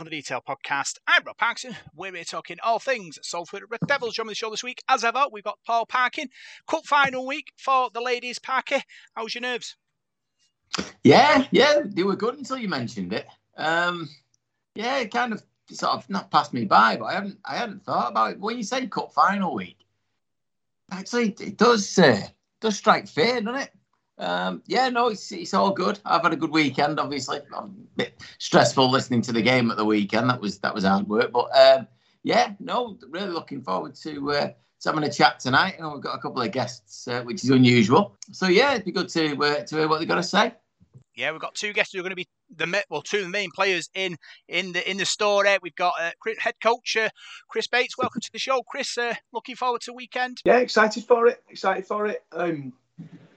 in the Detail podcast? I'm Rob Parkinson. We're here talking all things Salford Red Devils. Joining the show this week, as ever, we've got Paul Parkin. Cup final week for the ladies. Parky, how's your nerves? Yeah, yeah, they were good until you mentioned it. Um, yeah, it kind of sort of not passed me by, but I haven't, I hadn't thought about it. When you say cup final week, actually, it does, uh, does strike fear, doesn't it? Um, yeah, no, it's it's all good. I've had a good weekend. Obviously, I'm a bit stressful listening to the game at the weekend. That was that was hard work, but um, yeah, no, really looking forward to uh, to having a chat tonight. And we've got a couple of guests, uh, which is unusual. So yeah, it'd be good to uh, to hear what they've got to say. Yeah, we've got two guests who are going to be the well, two of the main players in in the in the story. We've got uh, head coach uh, Chris Bates. Welcome to the show, Chris. Uh, looking forward to weekend. Yeah, excited for it. Excited for it. Um,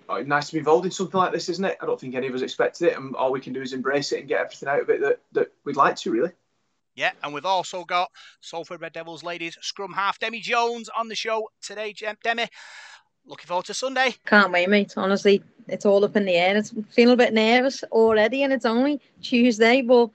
Uh, nice to be involved in something like this, isn't it? I don't think any of us expected it, and all we can do is embrace it and get everything out of it that, that we'd like to, really. Yeah, and we've also got Salford Red Devils ladies scrum half Demi Jones on the show today. Demi, looking forward to Sunday. Can't wait, mate. Honestly, it's all up in the air. It's feeling a bit nervous already, and it's only Tuesday, but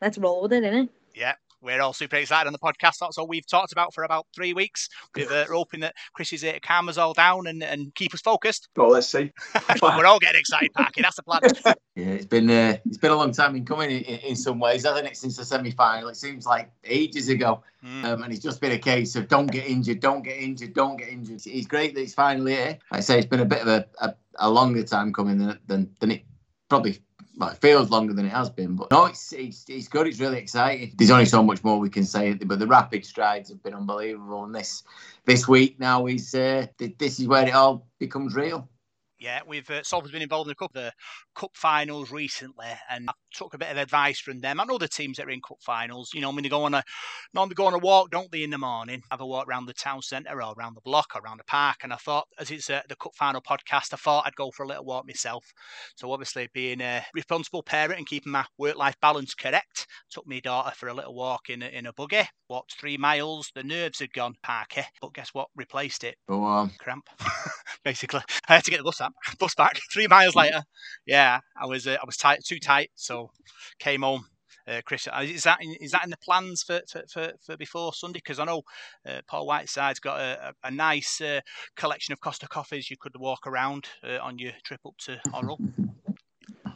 let's roll with it, innit? Yeah, we're all super excited on the podcast. That's all we've talked about for about three weeks. We're uh, hoping that Chris is here to calm us all down and, and keep us focused. Well, let's see. we're all getting excited, Parky. That's the plan. Yeah, it's been uh, it's been a long time in coming in, in, some ways, hasn't it? Since the semi final, it seems like ages ago, mm. um, and it's just been a case of don't get injured, don't get injured, don't get injured. It's great that it's finally here. I say it's been a bit of a, a, a longer time coming than, than than it probably it feels longer than it has been, but no, it's, it's it's good. It's really exciting. There's only so much more we can say, but the rapid strides have been unbelievable. And this this week now is uh, this is where it all becomes real. Yeah, we've uh, Salford's been involved in a couple of the cup finals recently, and I took a bit of advice from them. I know the teams that are in cup finals. You know, when they go on a normally go on a walk, don't they, in the morning? Have a walk around the town centre or around the block or around the park. And I thought, as it's uh, the cup final podcast, I thought I'd go for a little walk myself. So obviously, being a responsible parent and keeping my work-life balance correct, took my daughter for a little walk in a, in a buggy. Walked three miles. The nerves had gone, Parky, but guess what? Replaced it. Go on. Cramp. Basically, I had to get the bus up bus back three miles later. Yeah, I was uh, I was tight, too tight, so came home. Uh, Chris, uh, is that in, is that in the plans for for, for, for before Sunday? Because I know uh, Paul Whiteside's got a, a, a nice uh, collection of Costa coffees you could walk around uh, on your trip up to Orrell.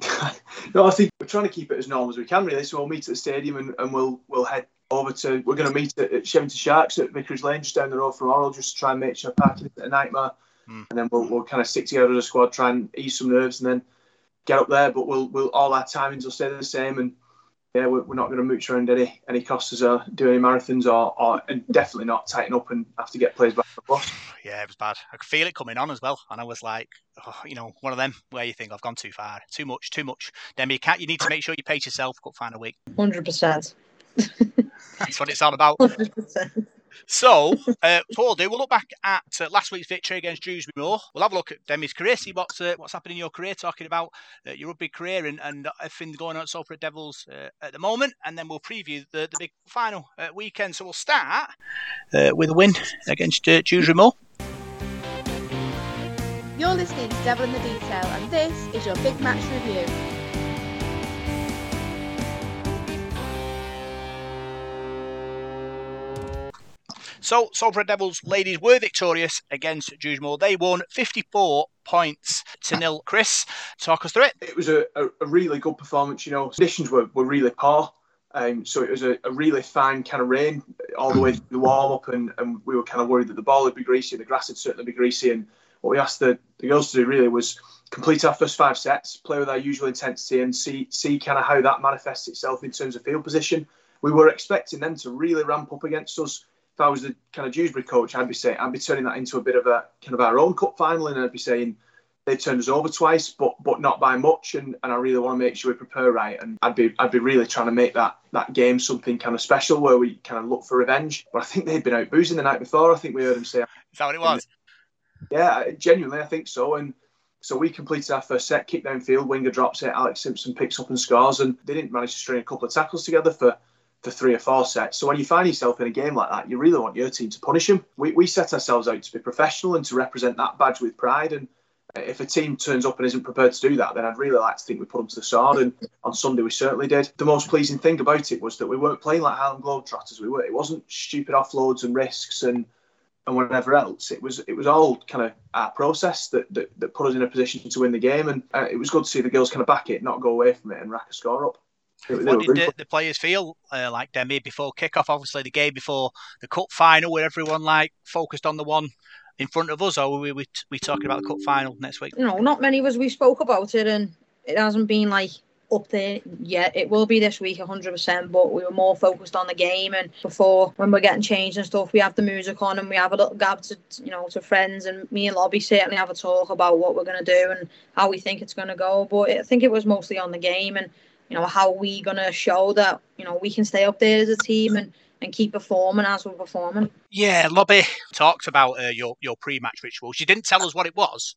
no, I think we're trying to keep it as normal as we can, really. So we'll meet at the stadium and, and we'll we'll head over to. We're going to meet at, at Shevington Sharks at Vicarage Lane, just down the road from Orrell, just to try and make sure parking is a nightmare. Mm. And then we'll, we'll kind of stick together as a squad, try and ease some nerves, and then get up there. But we'll, we'll all our timings will stay the same, and yeah, we're, we're not going to mooch around any any costas or do any marathons, or, or and definitely not tighten up and have to get players back to the bus. Yeah, it was bad. I could feel it coming on as well, and I was like, oh, you know, one of them where you think I've gone too far, too much, too much. Then you can't. You need to make sure you pace yourself. Cup final week. Hundred percent. That's what it's all about. Hundred percent. So, uh, Paul, do we'll look back at uh, last week's victory against Dewsbury Moor. We'll have a look at Demi's career, see what's uh, what's happening in your career, talking about uh, your rugby career and, and everything going on at Salford Devils uh, at the moment, and then we'll preview the, the big final uh, weekend. So we'll start with a win against Dewsbury Moor. You're listening to Devil in the Detail, and this is your big match review. So, Salford Devils ladies were victorious against Dewsbury. They won 54 points to nil. Chris, talk us through it. It was a, a, a really good performance. You know, conditions were, were really poor. Um, so it was a, a, really fine kind of rain all the way through the warm up, and, and we were kind of worried that the ball would be greasy, the grass would certainly be greasy. And what we asked the, the girls to do really was complete our first five sets, play with our usual intensity, and see see kind of how that manifests itself in terms of field position. We were expecting them to really ramp up against us if I was the kind of Dewsbury coach, I'd be saying I'd be turning that into a bit of a kind of our own cup final, and I'd be saying they turned us over twice, but but not by much, and, and I really want to make sure we prepare right, and I'd be I'd be really trying to make that that game something kind of special where we kind of look for revenge. But I think they'd been out boozing the night before. I think we heard them say. Is that what it was? Yeah, genuinely, I think so, and. So we completed our first set, kick downfield, winger drops it, Alex Simpson picks up and scores, and they didn't manage to string a couple of tackles together for for three or four sets. So when you find yourself in a game like that, you really want your team to punish them. We, we set ourselves out to be professional and to represent that badge with pride. And if a team turns up and isn't prepared to do that, then I'd really like to think we put them to the sword. And on Sunday, we certainly did. The most pleasing thing about it was that we weren't playing like Harlem Globetrotters. We were. It wasn't stupid offloads and risks and and whatever else. It was it was all kind of our process that, that, that put us in a position to win the game. And uh, it was good to see the girls kind of back it, not go away from it, and rack a score up. What did the, the, players feel uh, like, Demi, before kickoff? Obviously, the game before the cup final, where everyone like focused on the one in front of us, or were we, we, we talking about the cup final next week? No, not many of us we spoke about it, and it hasn't been like up there yet. It will be this week 100%, but we were more focused on the game. And before, when we're getting changed and stuff, we have the music on and we have a little gab to, you know, to friends. And me and Lobby certainly have a talk about what we're going to do and how we think it's going to go. But I think it was mostly on the game and you know, how are we gonna show that you know we can stay up there as a team and and keep performing as we're performing. Yeah, Lobby talked about uh, your your pre-match ritual. She didn't tell us what it was,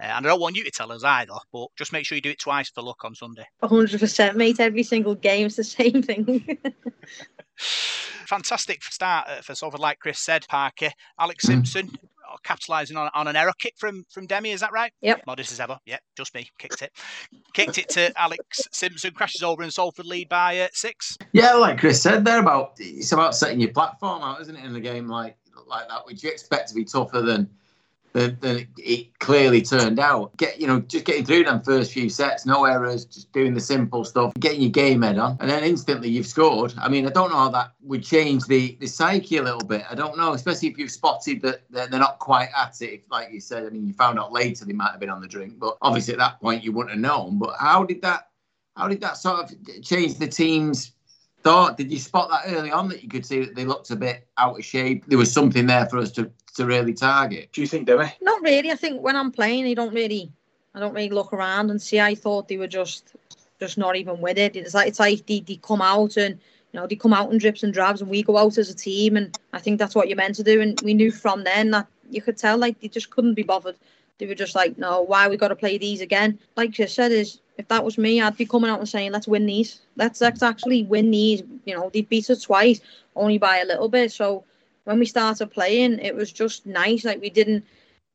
uh, and I don't want you to tell us either. But just make sure you do it twice for luck on Sunday. hundred percent, mate. Every single game's the same thing. Fantastic start uh, for Salford, like Chris said. Parky, Alex mm. Simpson, capitalising on, on an error kick from from Demi. Is that right? Yep. Modest as ever. Yep. Just me kicked it. kicked it to Alex Simpson. Crashes over and Salford lead by uh, six. Yeah, like Chris said there about it's about setting your platform out, isn't it? In a game like like that, which you expect to be tougher than than, than it clearly turned out. Get you know, just getting through them first few sets, no errors, just doing the simple stuff, getting your game head on, and then instantly you've scored. I mean, I don't know how that would change the the psyche a little bit. I don't know, especially if you've spotted that they're, they're not quite at it. Like you said, I mean, you found out later they might have been on the drink, but obviously at that point you wouldn't have known. But how did that? How did that sort of change the team's thought? Did you spot that early on that you could see that they looked a bit out of shape? There was something there for us to to really target. Do you think, Demi? Not really. I think when I'm playing, I don't really, I don't really look around and see. I thought they were just, just not even with it. It's like it's like they, they come out and you know they come out in drips and drabs, and we go out as a team, and I think that's what you're meant to do. And we knew from then that you could tell like they just couldn't be bothered. They were just like, no, why we got to play these again? Like you said, is if that was me, I'd be coming out and saying, let's win these. Let's let's actually win these. You know, they beat us twice, only by a little bit. So when we started playing, it was just nice. Like we didn't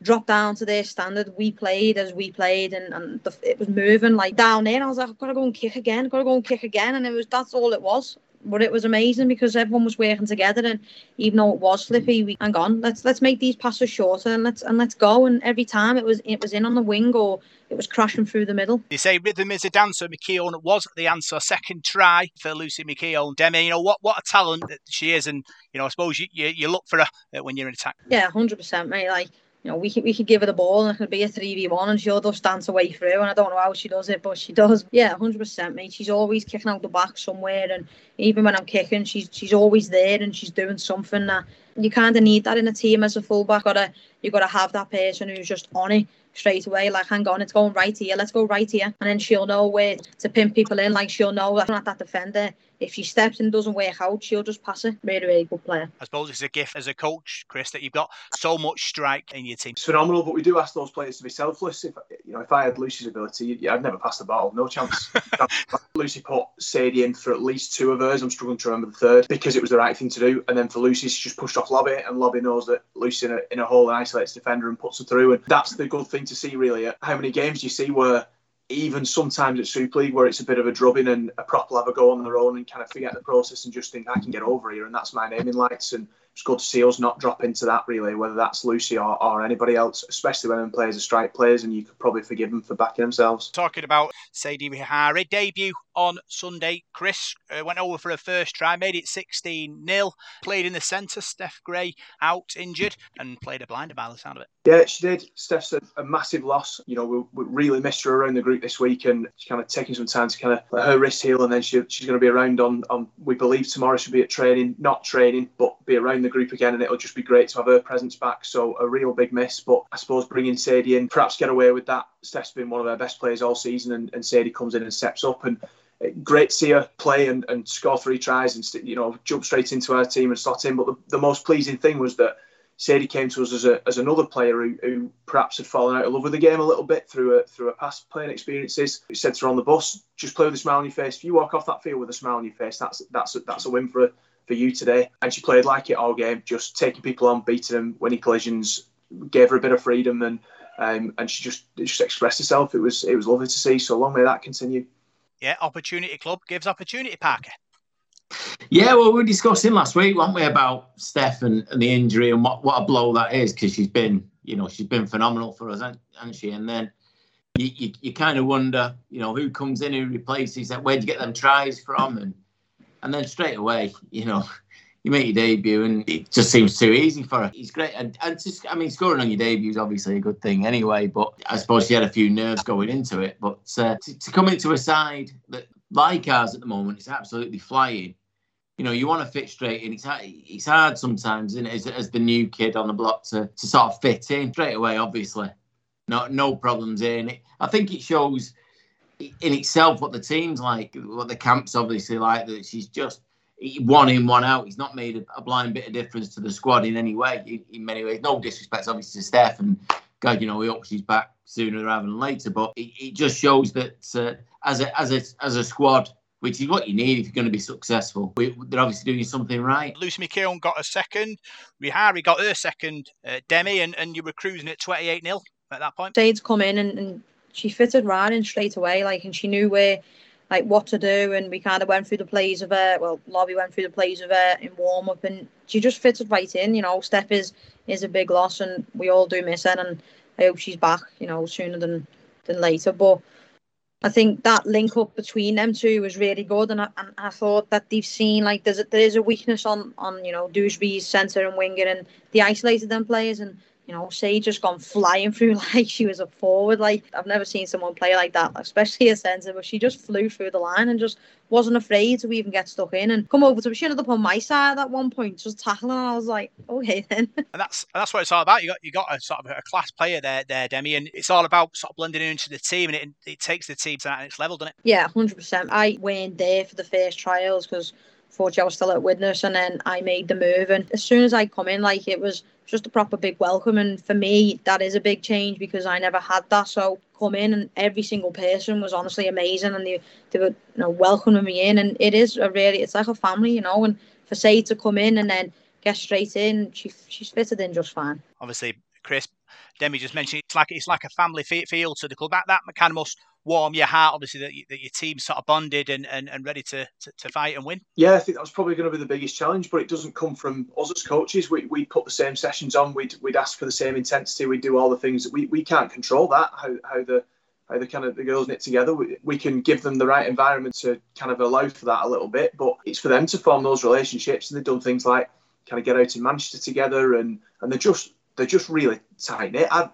drop down to their standard. We played as we played, and, and the, it was moving like down there. I was like, I've got to go and kick again, got to go and kick again, and it was that's all it was. But it was amazing because everyone was working together, and even though it was slippy, we hang on, let's let's make these passes shorter and let's and let's go. And every time it was it was in on the wing or it was crashing through the middle. You say rhythm is a dancer. McKeown was the answer. Second try for Lucy McKeown. Demi, you know what what a talent that she is, and you know I suppose you you, you look for her uh, when you're in attack. Yeah, hundred percent, mate. Like you know, we could we could give her the ball and it could be a three v one and she'll just dance her way through. And I don't know how she does it, but she does. Yeah, hundred percent, mate. She's always kicking out the back somewhere, and even when I'm kicking, she's she's always there and she's doing something that you kind of need that in a team as a fullback. Gotta you gotta have that person who's just on it straight away. Like, hang on, it's going right here. Let's go right here. And then she'll know where to pin people in. Like, she'll know that that defender. If she steps and doesn't work out, she'll just pass it. Really, really good player. I suppose it's a gift as a coach, Chris, that you've got so much strike in your team. It's phenomenal, but we do ask those players to be selfless. If you know, if I had Lucy's ability, yeah, I'd never pass the ball. No chance. Lucy put Sadie in for at least two of hers. I'm struggling to remember the third because it was the right thing to do. And then for Lucy, she just pushed off Lobby, and Lobby knows that Lucy in a, in a hole and isolates defender and puts her through. And that's the good thing to see, really. How many games do you see where even sometimes at Super League where it's a bit of a drubbing and a prop will have a go on their own and kind of forget the process and just think I can get over here and that's my naming lights. And it's good to see us not drop into that really, whether that's Lucy or, or anybody else, especially when players are strike players and you could probably forgive them for backing themselves. Talking about Sadie Vihari, debut on Sunday. Chris uh, went over for a first try, made it 16 0. Played in the centre. Steph Gray out injured and played a blinder by the sound of it. Yeah, she did. Steph's a, a massive loss. You know, we, we, really missed her around the group this week and she's kind of taking some time to kind of let her wrist heal and then she, she's going to be around on, on, we believe tomorrow she'll be at training, not training, but be around the group again and it'll just be great to have her presence back. So a real big miss, but I suppose bringing Sadie in, perhaps get away with that. Steph's been one of our best players all season and, and Sadie comes in and steps up and eh, great to see her play and, and score three tries and you know jump straight into our team and slot in. But the, the most pleasing thing was that Sadie came to us as a as another player who, who perhaps had fallen out of love with the game a little bit through a, through a past playing experiences. He said to her on the bus, "Just play with a smile on your face. If you walk off that field with a smile on your face, that's that's a, that's a win for for you today." And she played like it all game, just taking people on, beating them, winning collisions, gave her a bit of freedom, and um, and she just just expressed herself. It was it was lovely to see. So long may that continue. Yeah, opportunity club gives opportunity, Parky. Yeah, well, we were discussing last week, weren't we, about Steph and, and the injury and what, what a blow that is because she's been, you know, she's been phenomenal for us, hasn't she? And then you, you, you kind of wonder, you know, who comes in, who replaces that, where do you get them tries from? And and then straight away, you know, you make your debut and it just seems too easy for her. He's great. And, and just, I mean, scoring on your debut is obviously a good thing anyway, but I suppose she had a few nerves going into it. But uh, to, to come into a side that, like ours at the moment, is absolutely flying you know, you want to fit straight in. It's it's hard sometimes, isn't it, as, as the new kid on the block to, to sort of fit in straight away. Obviously, no no problems in it. I think it shows in itself what the team's like, what the camp's obviously like. That she's just one in, one out. He's not made a, a blind bit of difference to the squad in any way. In, in, many ways, no disrespect obviously to Steph, and God, you know, we hope she's back sooner rather than later. But it, it just shows that uh, as a as a as a squad which is what you need if you're going to be successful. We, they're obviously doing something right. Lucy McKeown got a second, Rihari got her second, uh, Demi, and, and you were cruising at 28 0 at that point. Jade's come in and, and she fitted right in straight away, like, and she knew where, like, what to do. And we kind of went through the plays of her. Well, Lobby went through the plays of her in warm up, and she just fitted right in. You know, Steph is is a big loss, and we all do miss her. And I hope she's back, you know, sooner than than later. But I think that link up between them two was really good, and I, and I thought that they've seen like there's a, there is a weakness on on you know Dewsbury's centre and winger, and they isolated them players, and you know, Sage just gone flying through like she was a forward. Like I've never seen someone play like that, especially a centre. But she just flew through the line and just wasn't afraid to even get stuck in and come over to. She ended up on my side at one point, just tackling. And I was like, okay then. And that's that's what it's all about. You got you got a sort of a class player there, there, Demi, and it's all about sort of blending into the team, and it it takes the team to that next level, doesn't it? Yeah, hundred percent. I weren't there for the first trials because fortunately I was still at Widnes, and then I made the move. And as soon as I come in, like it was just a proper big welcome. And for me, that is a big change because I never had that. So come in and every single person was honestly amazing, and they they were you know welcoming me in. And it is a really it's like a family, you know. And for Say to come in and then get straight in, she she's fitted in just fine. Obviously, Chris, Demi just mentioned it's like it's like a family feel to the club. That that kind of must warm your heart, obviously, that, you, that your team sort of bonded and, and, and ready to, to, to, fight and win? Yeah, I think that was probably going to be the biggest challenge, but it doesn't come from us as coaches. We, we put the same sessions on, we'd, we'd ask for the same intensity, we'd do all the things that we, we can't control that, how, how the how the kind of the girls knit together. We, we can give them the right environment to kind of allow for that a little bit, but it's for them to form those relationships. And they've done things like kind of get out in Manchester together, and and they're just they're just really tight knit. I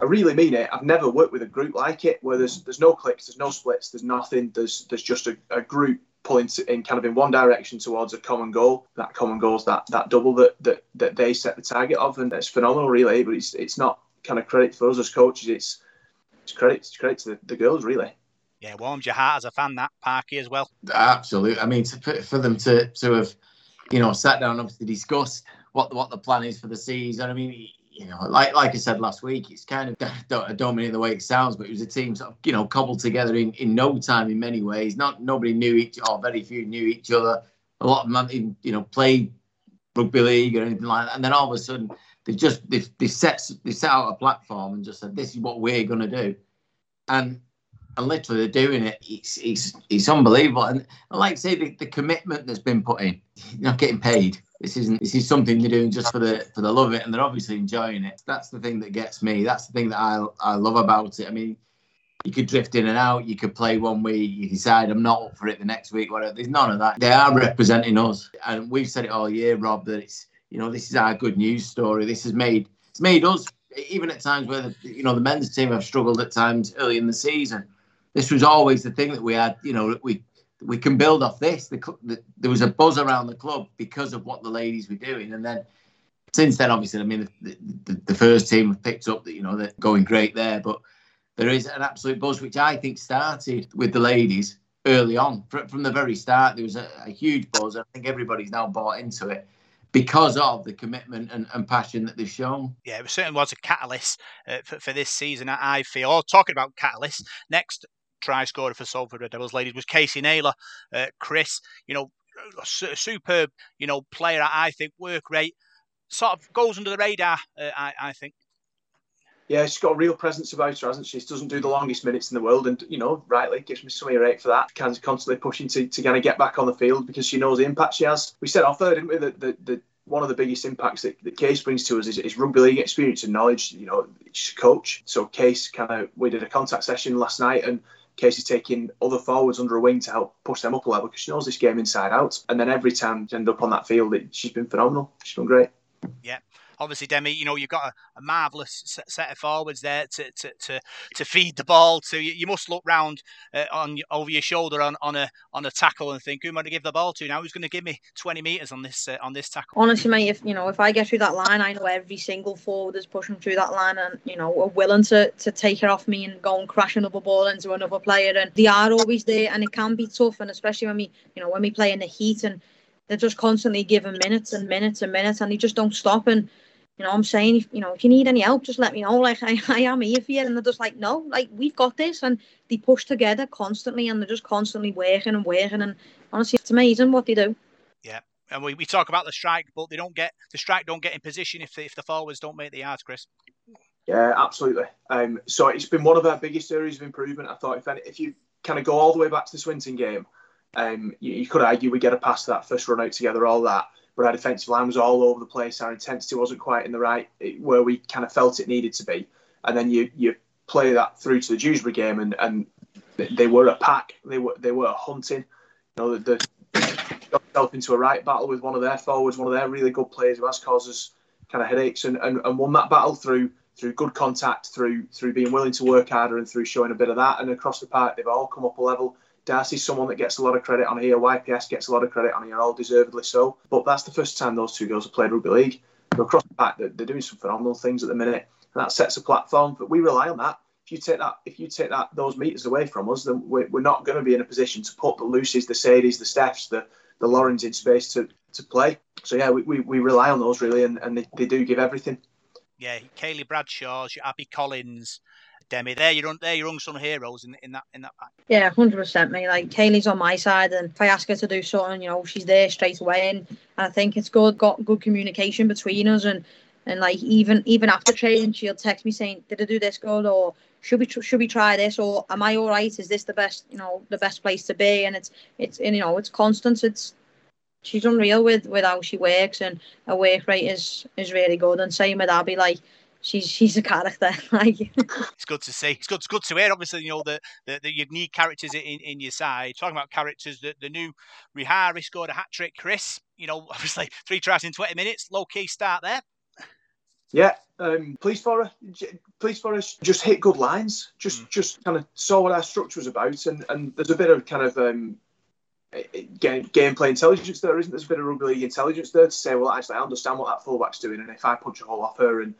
I really mean it. I've never worked with a group like it where there's there's no clicks, there's no splits, there's nothing. There's there's just a, a group pulling in kind of in one direction towards a common goal. That common goal is that that double that that that they set the target of, and it's phenomenal, really. But it's it's not kind of credit for us as coaches. It's it's credit it's credit to the, the girls, really. Yeah, warms your heart as a fan that Parky as well. Absolutely. I mean, to, for them to to have you know sat down, obviously discussed what what the plan is for the season. I mean you know, like like I said last week, it's kind of I don't mean the way it sounds, but it was a team sort of you know cobbled together in, in no time in many ways. Not nobody knew each or very few knew each other. A lot of them you know played rugby league or anything like that, and then all of a sudden they just they set they set out a platform and just said this is what we're going to do, and and literally they're doing it. It's it's it's unbelievable, and, and like I say, the, the commitment that's been put in, not getting paid this isn't this is something they're doing just for the for the love of it and they're obviously enjoying it. That's the thing that gets me. That's the thing that i i love about it. I mean you could drift in and out you could play one week you decide i'm not up for it the next week whatever. There's none of that. They are representing us. And we've said it all year rob that it's you know this is our good news story. This has made it's made us even at times where the, you know the men's team have struggled at times early in the season. This was always the thing that we had you know we we can build off this. The, the, there was a buzz around the club because of what the ladies were doing, and then since then, obviously, I mean, the, the, the first team have picked up that you know they're going great there, but there is an absolute buzz which I think started with the ladies early on from, from the very start. There was a, a huge buzz. and I think everybody's now bought into it, because of the commitment and, and passion that they've shown. Yeah, it certainly was a catalyst uh, for, for this season. I feel. Oh, talking about catalyst, next try scorer for Salford Red Devils ladies was Casey Naylor. Uh, Chris, you know, a superb, you know, player. I think work rate sort of goes under the radar. Uh, I, I think. Yeah, she's got a real presence about her, hasn't she? She doesn't do the longest minutes in the world, and you know, rightly gives me some rate for that. Kind of constantly pushing to, to kind of get back on the field because she knows the impact she has. We said off there, didn't we, that the, the one of the biggest impacts that, that Case brings to us is, is rugby league experience and knowledge. You know, she's a coach, so Case kind of we did a contact session last night, and Case is taking other forwards under a wing to help push them up a level because she knows this game inside out. And then every time she end up on that field, it, she's been phenomenal. She's been great. Yeah, obviously, Demi, you know, you've got a, a marvellous set of forwards there to, to, to, to feed the ball to. You, you must look round uh, on over your shoulder on, on a on a tackle and think, who am I going to give the ball to now? Who's going to give me 20 metres on this uh, on this tackle? Honestly, mate, if you know if I get through that line, I know every single forward is pushing through that line and you know are willing to to take it off me and go and crash another ball into another player. And they are always there, and it can be tough. And especially when we you know when we play in the heat and they're just constantly giving minutes and minutes and minutes, and they just don't stop. And you know, I'm saying, if, you know, if you need any help, just let me know. Like, I, I am here for you. And they're just like, no, like, we've got this. And they push together constantly and they're just constantly working and working. And honestly, it's amazing what they do. Yeah. And we, we talk about the strike, but they don't get the strike don't get in position if the, if the forwards don't make the yards, Chris. Yeah, absolutely. Um, so it's been one of our biggest areas of improvement. I thought if any, if you kind of go all the way back to the Swinton game, um, you, you could argue we get a pass to that first run out together, all that but our defensive line was all over the place. Our intensity wasn't quite in the right where we kind of felt it needed to be. And then you you play that through to the Dewsbury game, and, and they were a pack. They were they were hunting. You know, the, the got themselves into a right battle with one of their forwards, one of their really good players who has caused us kind of headaches, and, and, and won that battle through through good contact, through through being willing to work harder, and through showing a bit of that. And across the park, they've all come up a level. Darcy's someone that gets a lot of credit on here. YPS gets a lot of credit on here, all deservedly so. But that's the first time those two girls have played rugby league. Across the back, they're, they're doing some phenomenal things at the minute, and that sets a platform. But we rely on that. If you take that, if you take that those meters away from us, then we're, we're not going to be in a position to put the Lucies, the Sadies, the Stephs, the the Laurens in space to, to play. So yeah, we, we, we rely on those really, and, and they, they do give everything. Yeah, Kaylee Bradshaw, Abby Collins, Demi. They're your they're your unsung heroes in in that in that pack. Yeah, hundred percent, mate. Like Kaylee's on my side, and if I ask her to do something, you know, she's there straight away, and, and I think it's good. Got good communication between us, and and like even even after training, she'll text me saying, "Did I do this good?" or should we should we try this or am I all right? Is this the best you know the best place to be? And it's it's and, you know it's constant. It's she's unreal with with how she works and her work rate is is really good. And same with Abby, like she's she's a character. like it's good to see. It's good. It's good to hear. Obviously, you know the the, the unique characters in, in your side. Talking about characters, the, the new Rihari scored a hat trick. Chris, you know, obviously three tries in twenty minutes. Low key start there. Yeah, um, please for us, please for us, just hit good lines. Just mm. just kind of saw what our structure was about, and and there's a bit of kind of um, game, gameplay intelligence there, isn't there? There's a bit of rugby league intelligence there to say, well, actually, I understand what that fullback's doing, and if I punch a hole off her and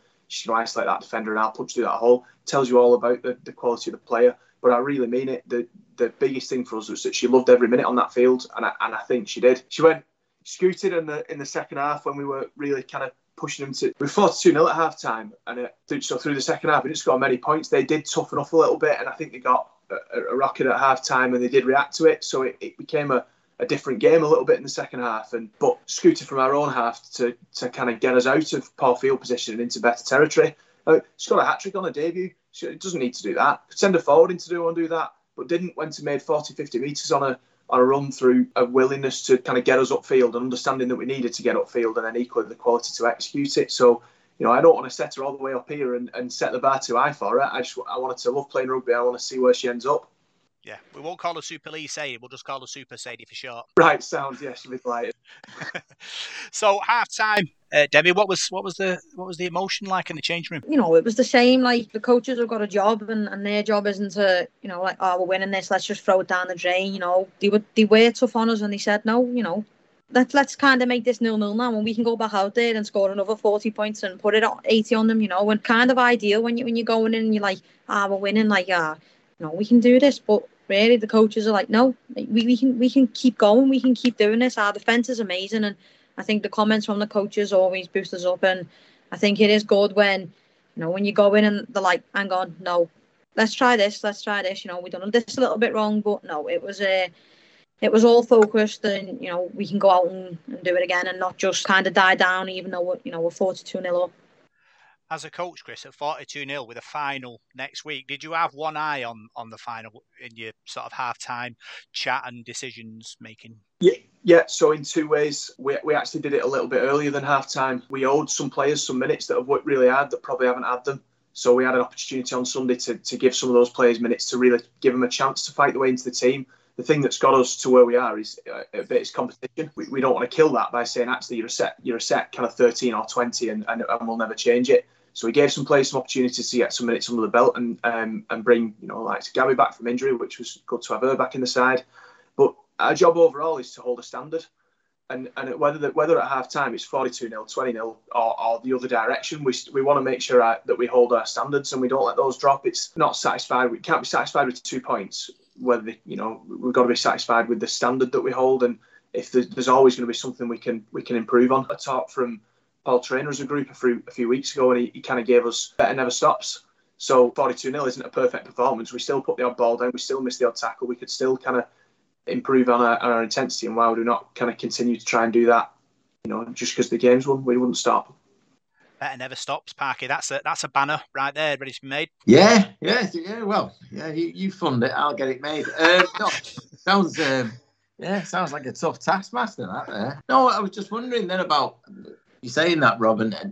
going to isolate that defender and I'll punch through that hole. Tells you all about the, the quality of the player. But I really mean it. The the biggest thing for us was that she loved every minute on that field, and I, and I think she did. She went scooted in the in the second half when we were really kind of pushing them to. We fought 2 0 at half time, and it, so through the second half, we didn't score many points. They did toughen off a little bit, and I think they got a, a rocket at half time and they did react to it. So it, it became a, a different game a little bit in the second half, and but scooted from our own half to to kind of get us out of poor field position and into better territory. Uh, she got a hat trick on her debut. She doesn't need to do that. Send her forward into do and do that, but didn't when she made 40, 50 metres on a on a run through a willingness to kind of get us upfield and understanding that we needed to get upfield and then equally the quality to execute it. So, you know, I don't want to set her all the way up here and, and set the bar too high for her. I just I wanted to love playing rugby. I want to see where she ends up. Yeah, we won't call her Super Lee Sadie. We'll just call her Super Sadie for short. Right, sounds yeah, she'll be delighted. so half time, uh, Demi, what was what was the what was the emotion like in the change room? You know, it was the same. Like the coaches have got a job, and, and their job isn't to you know like oh we're winning this, let's just throw it down the drain. You know, they were they were tough on us, and they said no, you know. Let's let's kind of make this nil nil now, and we can go back out there and score another forty points and put it at eighty on them, you know. And kind of ideal when you when you're going in and you're like, ah, we're winning, like ah, you know, we can do this. But really the coaches are like, no, we, we can we can keep going, we can keep doing this. Our defense is amazing, and I think the comments from the coaches always boost us up, and I think it is good when you know when you go in and they're like, "Hang on, no, let's try this, let's try this." You know, we done this a little bit wrong, but no, it was a. Uh, it was all focused, and you know we can go out and, and do it again, and not just kind of die down, even though we're, you know we're forty-two nil up as a coach, Chris, at 42 0 with a final next week, did you have one eye on, on the final in your sort of half time chat and decisions making? Yeah, yeah. So, in two ways, we, we actually did it a little bit earlier than half time. We owed some players some minutes that have worked really hard that probably haven't had them. So, we had an opportunity on Sunday to, to give some of those players minutes to really give them a chance to fight the way into the team the thing that's got us to where we are is uh, a bit is competition. We, we don't want to kill that by saying actually you're a set you're a set kind of 13 or 20 and, and, and we'll never change it. So he gave some players some opportunities to get some minutes under the belt and um, and bring you know like Gabby back from injury, which was good to have her back in the side. But our job overall is to hold a standard, and and whether the, whether at half time it's 42 0 20 0 or, or the other direction, we we want to make sure our, that we hold our standards and we don't let those drop. It's not satisfied. We can't be satisfied with two points. Whether you know we've got to be satisfied with the standard that we hold and if there's, there's always going to be something we can we can improve on. I talk from Paul Trainer as a group a few, a few weeks ago, and he, he kind of gave us better never stops. So 42 0 isn't a perfect performance. We still put the odd ball down, we still miss the odd tackle. We could still kind of improve on our, on our intensity, and why would we not kind of continue to try and do that? You know, just because the game's won, we wouldn't stop. Better never stops, Parky. That's a that's a banner right there, ready to be made. Yeah, yeah, yeah. Well, yeah, you, you fund it, I'll get it made. Um, no, sounds um, yeah, sounds like a tough taskmaster that there. No, I was just wondering then about you're saying that, Robin. Uh,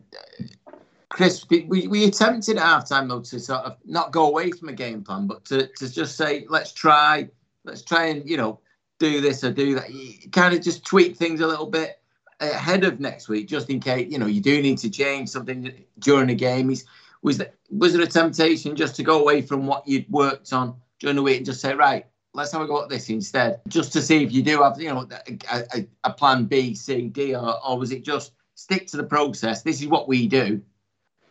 Chris, we, we attempted at halftime though to sort of not go away from a game plan, but to, to just say, let's try, let's try and, you know, do this or do that. You kind of just tweak things a little bit ahead of next week, just in case, you know, you do need to change something during the game. was, there, was there a temptation just to go away from what you'd worked on during the week and just say, right, let's have a go at this instead, just to see if you do have, you know, a, a, a plan B, C, D, or, or was it just stick to the process. This is what we do.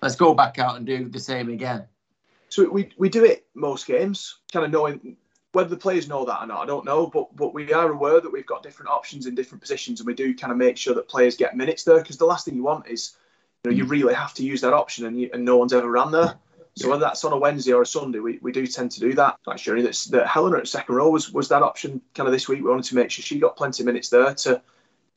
Let's go back out and do the same again. So we, we do it most games, kind of knowing whether the players know that or not. I don't know, but but we are aware that we've got different options in different positions, and we do kind of make sure that players get minutes there. Because the last thing you want is, you know, you really have to use that option, and you, and no one's ever ran there. So whether that's on a Wednesday or a Sunday, we, we do tend to do that. Sure, that's that Helena at second row was was that option kind of this week. We wanted to make sure she got plenty of minutes there to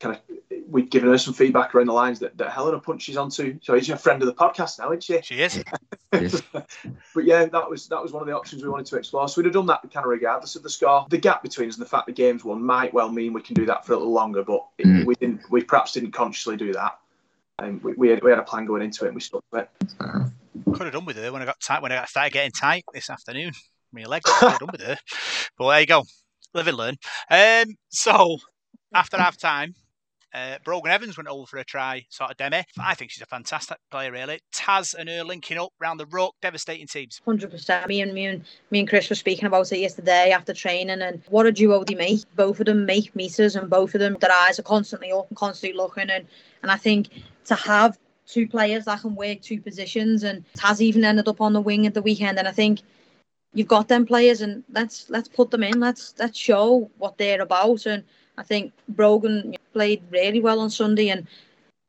kind of we'd given her some feedback around the lines that, that Helena punches onto. So she's a friend of the podcast now, isn't she? She is. but yeah, that was that was one of the options we wanted to explore. So we'd have done that kind of regardless of the score. The gap between us and the fact the game's won might well mean we can do that for a little longer, but mm. we didn't. We perhaps didn't consciously do that. And we, we, had, we had a plan going into it, and we stuck to it. Could have done with her when I got tight when I started getting tight this afternoon. My legs could have done with her, but there you go. Live and learn. Um, so after half time, uh, Brogan Evans went over for a try, sort of demi. I think she's a fantastic player, really. Taz and her linking up round the ruck, devastating teams. Hundred percent. Me and me and me and Chris were speaking about it yesterday after training, and what a duo they make. Both of them make meters, and both of them their eyes are constantly up and constantly looking, and and I think to have two players that can work two positions, and Taz even ended up on the wing at the weekend, and I think you've got them players, and let's let's put them in. Let's let's show what they're about, and I think Brogan played really well on Sunday, and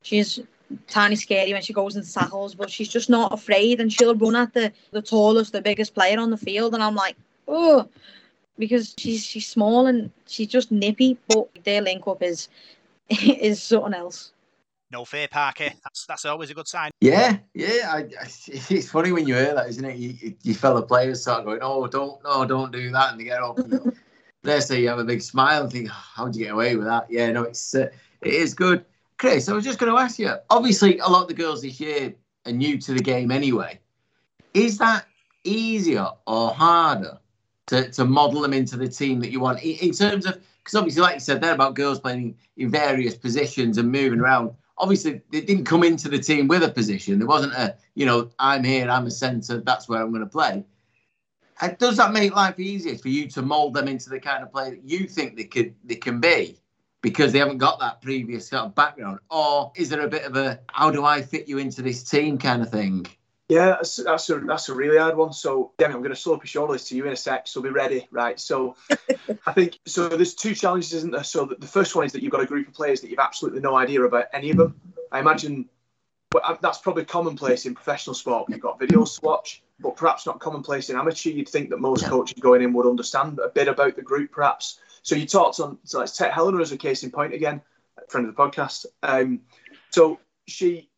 she's tiny scary when she goes in tackles, but she's just not afraid, and she'll run at the the tallest, the biggest player on the field, and I'm like, oh, because she's she's small and she's just nippy, but their link up is is something else. No fear, Parky. That's that's always a good sign. Yeah, yeah. I, I, it's funny when you hear that, isn't it? You, you fellow players start going, "Oh, don't, no, don't do that," and they get up. There, so you have a big smile and think, oh, how'd you get away with that? Yeah, no, it's uh, it is good. Chris, I was just going to ask you. Obviously, a lot of the girls this year are new to the game anyway. Is that easier or harder to, to model them into the team that you want in, in terms of? Because obviously, like you said there about girls playing in various positions and moving around. Obviously, they didn't come into the team with a position. There wasn't a, you know, I'm here, I'm a centre, that's where I'm going to play does that make life easier for you to mold them into the kind of player that you think they could they can be because they haven't got that previous sort of background or is there a bit of a how do i fit you into this team kind of thing Yeah, that's, that's a that's a really hard one. So, Demi, I'm going to slope your shoulders to you in a sec. So be ready, right? So, I think so. There's two challenges, isn't there? So the, the first one is that you've got a group of players that you've absolutely no idea about any of them. I imagine but uh, that's probably commonplace in professional sport. You've got videos to watch, but perhaps not commonplace in amateur. You'd think that most Yeah. coaches going in would understand a bit about the group, perhaps. So you talked on. So let's take Helena as a case in point again, friend of the podcast. Um, so she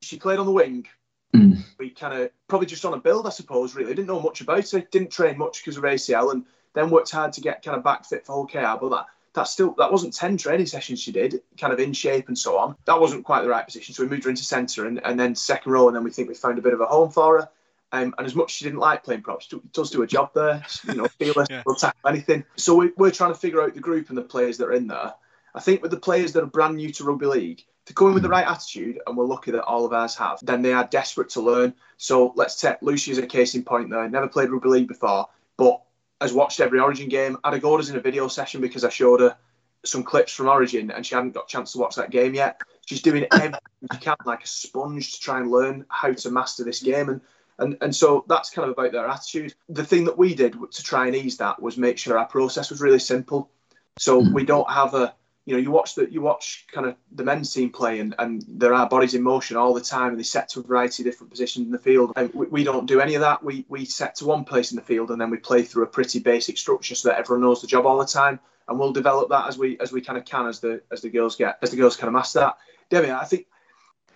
she played on the wing. Mm. We kind of probably just on a build, I suppose. Really, didn't know much about it. Didn't train much because of ACL, and then worked hard to get kind of back fit for Hull KR. But that that still that wasn't 10 training sessions she did kind of in shape and so on that wasn't quite the right position so we moved her into centre and, and then second row and then we think we found a bit of a home for her um, and as much as she didn't like playing props she does do a job there you know fearless Yeah. will tackle anything so we, we're trying to figure out the group and the players that are in there I think with the players that are brand new to rugby league to go in with the right attitude and we're lucky that all of ours have then they are desperate to learn so let's take Lucy as a case in point there never played rugby league before but has watched every Origin game. Had a go in a video session because I showed her some clips from Origin and she hadn't got a chance to watch that game yet. She's doing everything she can like a sponge to try and learn how to master this game. And, and, and so that's kind of about their attitude. The thing that we did to try and ease that was make sure our process was really simple. So hmm. we don't have a, you know, you watch the you watch kind of the men's team play and, and there are bodies in motion all the time and they set to a variety of different positions in the field. And we, we don't do any of that. We we set to one place in the field and then we play through a pretty basic structure so that everyone knows the job all the time. And we'll develop that as we as we kind of can as the as the girls get as the girls kind of master that. Demi, I think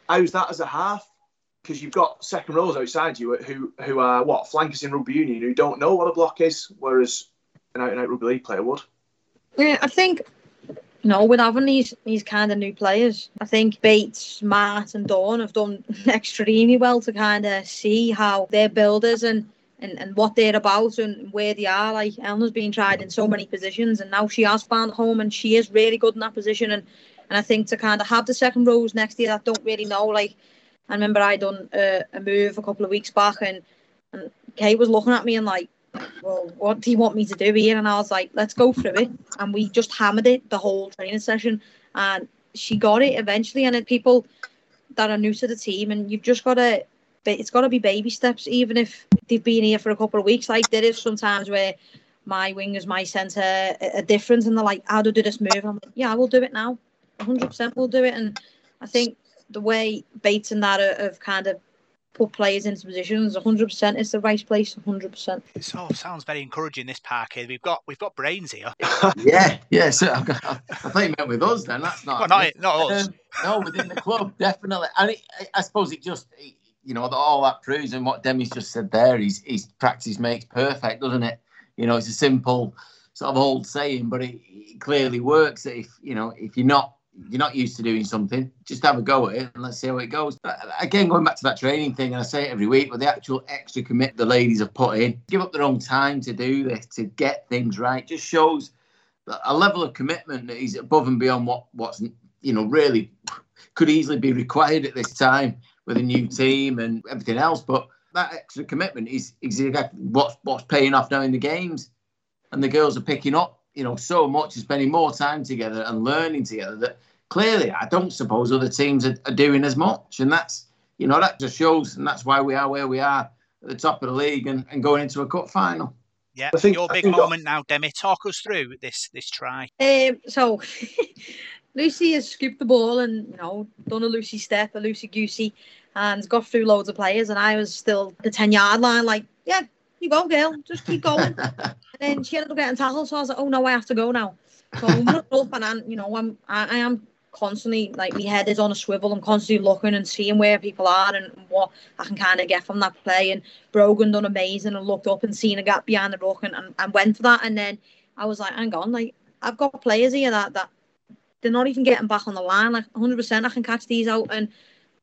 how's that as a half? Because you've got second rows outside you who who are what flankers in rugby union who don't know what a block is, whereas an out and out rugby league player would. Yeah, I think you know, with having these these kind of new players, I think Bates, Mart, and Dawn have done extremely well to kind of see how they're builders and, and and what they're about and where they are. Like Helena's been tried in so many positions, and now she has found home, and she is really good in that position. And and I think to kind of have the second rows next year that don't really know. Like I remember I done a, a move a couple of weeks back, and and Kate was looking at me and like well, what do you want me to do here? And I was like, let's go through it. And we just hammered it the whole training session. And she got it eventually. And people that are new to the team, and you've just got to, it's got to be baby steps, even if they've been here for a couple of weeks. Like there is sometimes where my wingers, my centre are different, and they're like, how do I do this move? And I'm like, yeah, we'll do it now. 100% we'll do it. And I think the way Bates and that have kind of put players into positions 100% is the right place 100% So sounds very encouraging. This park here. We've got we've got brains here. Yeah, yeah. So I've got, I thought you meant with us then. That's not. Well, not not us. Um, no, within the club, definitely. And it, I- I suppose it just, it- you know, all that proves and what Demi's just said there. He's, he's practice makes perfect, doesn't it? You know, it's a simple sort of old saying, but it, it clearly works. That if you know, if you're not you're not used to doing something, just have a go at it and let's see how it goes. But uh, again, going back to that training thing, and I say it every week, but the actual extra commit the ladies have put in, give up their own time to do this, to get things right, just shows a level of commitment that is above and beyond what what's you know really could easily be required at this time with a new team and everything else. But that extra commitment is is exactly what's what's paying off now in the games, and the girls are picking up you know so much and spending more time together and learning together that clearly I don't suppose other teams are, are doing as much, and that's you know that just shows, and that's why we are where we are at the top of the league and, and going into a cup final. Yeah, I think- your big think- moment now, Demi. Talk us through this this try. Um, so Lucy has scooped the ball and you know done a Lucy step, a Lucy goosey, and got through loads of players. And I was still the ten yard line, like yeah, you go, girl, just keep going. and then she ended up getting tackled, so I was like, oh no, I have to go now. So I'm up and I'm, you know, I'm I, I am constantly like my head is on a swivel. I'm constantly looking and seeing where people are and what I can kind of get from that play. And Brogan done amazing and looked up and seen a gap behind the rock and, and, and went for that. And then I was like, hang on, like I've got players here that that they're not even getting back on the line. Like 100%, I can catch these out. And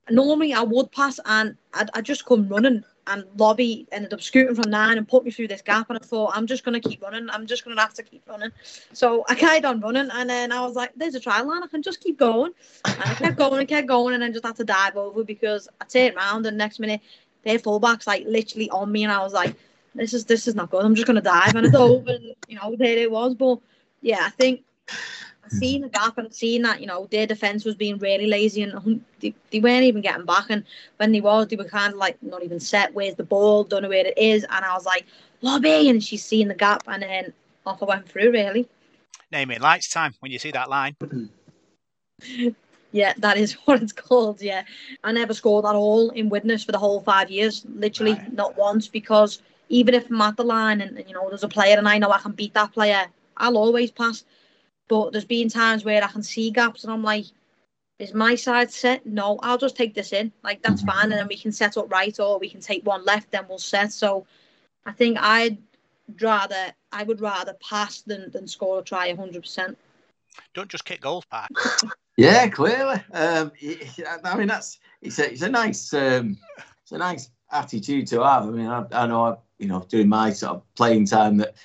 normally I would pass and I'd, I'd just come running. And Lobby ended up scooting from nine and put me through this gap. And I thought, I'm just going to keep running. I'm just going to have to keep running. So I carried on running. And then I was like, there's a trial line. I can just keep going. And I kept going and kept going. And then just had to dive over because I turned around and next minute, their fullbacks like literally on me. And I was like, this is this is not good. I'm just going to dive. And I dove you know, there it was. But yeah, I think seeing the gap and seeing that, you know, their defence was being really lazy and they, they weren't even getting back. And when they was, they were kind of like not even set. Where's the ball? Don't know where it is. And I was like, lobby. And she's seeing the gap and then off I went through, really. Name it lights time when you see that line. Yeah, that is what it's called. Yeah, I never scored at all in Widnes for the whole five years. Literally Right. not once because even if I'm at the line and, and, you know there's a player and I know I can beat that player, I'll always pass. But there's been times where I can see gaps and I'm like, is my side set? No, I'll just take this in. Like that's fine, and then we can set up right or we can take one left, then we'll set. So I think I'd rather I would rather pass than than score a try 100. percent Don't just kick goals, Park. Yeah, clearly. Um, I mean, that's it's a it's a nice um, it's a nice attitude to have. I mean, I, I know, I, you know, during my sort of playing time that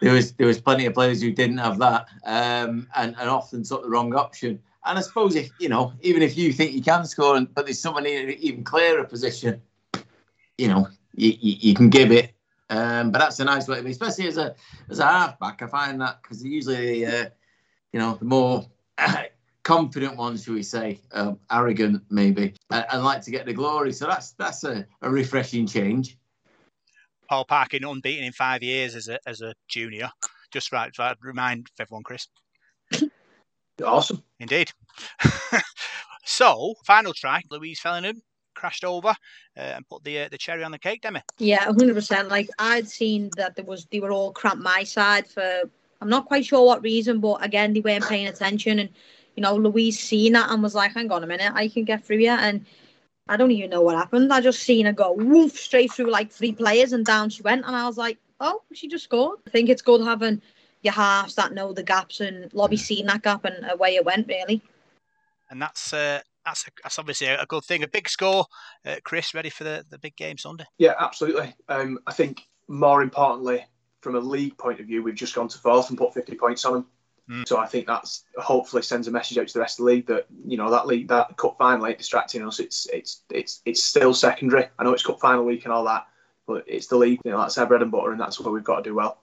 there was there was plenty of players who didn't have that, um, and and often took the wrong option. And I suppose if you know, even if you think you can score, and, but there's someone in an even clearer position, you know, you, you, you can give it. Um, but that's a nice way especially as a as a halfback. I find that because usually, uh, you know, the more confident ones, shall we say, um, arrogant maybe, and, and like to get the glory. So that's that's a, a refreshing change. Paul Parkin unbeaten in five years as a as a junior. Just right, to remind everyone, Chris. Awesome. Indeed. so, final try, Louise Fellingham crashed over uh, and put the uh, the cherry on the cake, Demi. Yeah, hundred percent. Like I'd seen that there was they were all cramped my side for I'm not quite sure what reason, but again they weren't paying attention and you know, Louise seen that and was like, Hang on a minute, I can get through here and I don't even know what happened. I just seen her go woof straight through like three players and down she went and I was like, Oh, she just scored. I think it's good having your halves that know the gaps and Lobby seen that gap and away it went really. And that's uh, that's a, that's obviously a, a good thing. A big score. Uh, Chris, ready for the, the big game Sunday? Yeah, absolutely. Um, I think more importantly, from a league point of view, we've just gone to fourth and put 50 points on them. Mm. So I think that's hopefully sends a message out to the rest of the league that you know that league that cup final ain't distracting us. It's it's it's it's still secondary. I know it's cup final week and all that, but it's the league. You know that's our bread and butter, and that's where we've got to do well.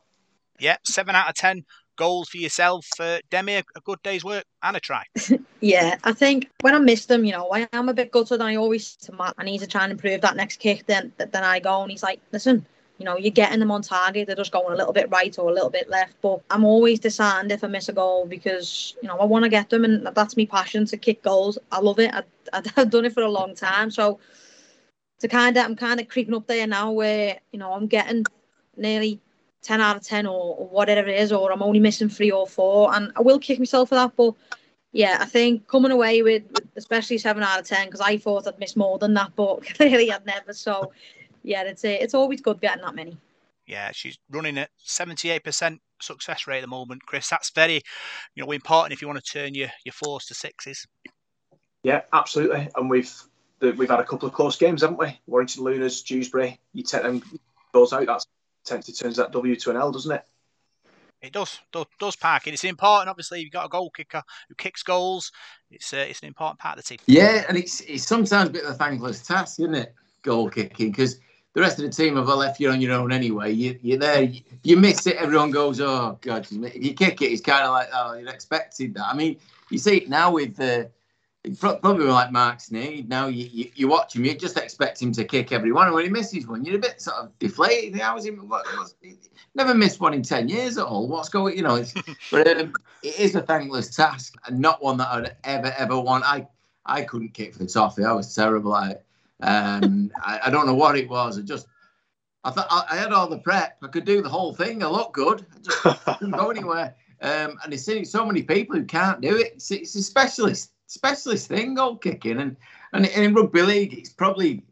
Yeah, seven out of ten goals for yourself, uh, Demi. A, a good day's work and a try. Yeah, I think when I miss them, you know, I am a bit gutted. I always say to Matt, I need to try and improve that next kick. Then, then I go, and he's like, "Listen, you know, you're getting them on target. They're just going a little bit right or a little bit left." But I'm always disheartened if I miss a goal because you know I want to get them, and that's my passion to kick goals. I love it. I, I've done it for a long time, so to kind of I'm kind of creeping up there now, where you know I'm getting nearly. 10 out of 10 or, or whatever it is or I'm only missing three or four and I will kick myself for that but yeah, I think coming away with, especially seven out of ten because I thought I'd miss more than that, but clearly I'd never. So yeah, it's a, it's always good getting that many. Yeah, she's running at seventy eight percent success rate at the moment, Chris. That's very, you know, important if you want to turn your your fours to sixes. Yeah, absolutely. And we've we've had a couple of close games, haven't we? Warrington Lunas, Dewsbury. You take them goals out, that's tends to turns that W to an L, doesn't it? It does, does, does park it. It's important. Obviously, you've got a goal kicker who kicks goals. It's uh, it's an important part of the team. Yeah, and it's it's sometimes a bit of a thankless task, isn't it? Goal kicking because the rest of the team have left you on your own anyway. You, you're there, you, you miss it, everyone goes, "Oh God!" If you kick it, it's kind of like, "Oh, you'd expected that." I mean, you see it now with uh, probably like Marc Sneyd. Now you, you, you watch him, you just expect him to kick everyone, and when he misses one, you're a bit sort of deflated. You How is he? What, what's, never missed one in ten years at all. What's going? You know, it's, but um, it is a thankless task, and not one that I'd ever ever want. I I couldn't kick for the toffee. I was terrible at it. Um, I, I don't know what it was. I just I thought I, I had all the prep. I could do the whole thing. I looked good. I just couldn't go anywhere. Um, and there's so many people who can't do it. It's, it's a specialist specialist thing, goal kicking, and, and in rugby league, it's probably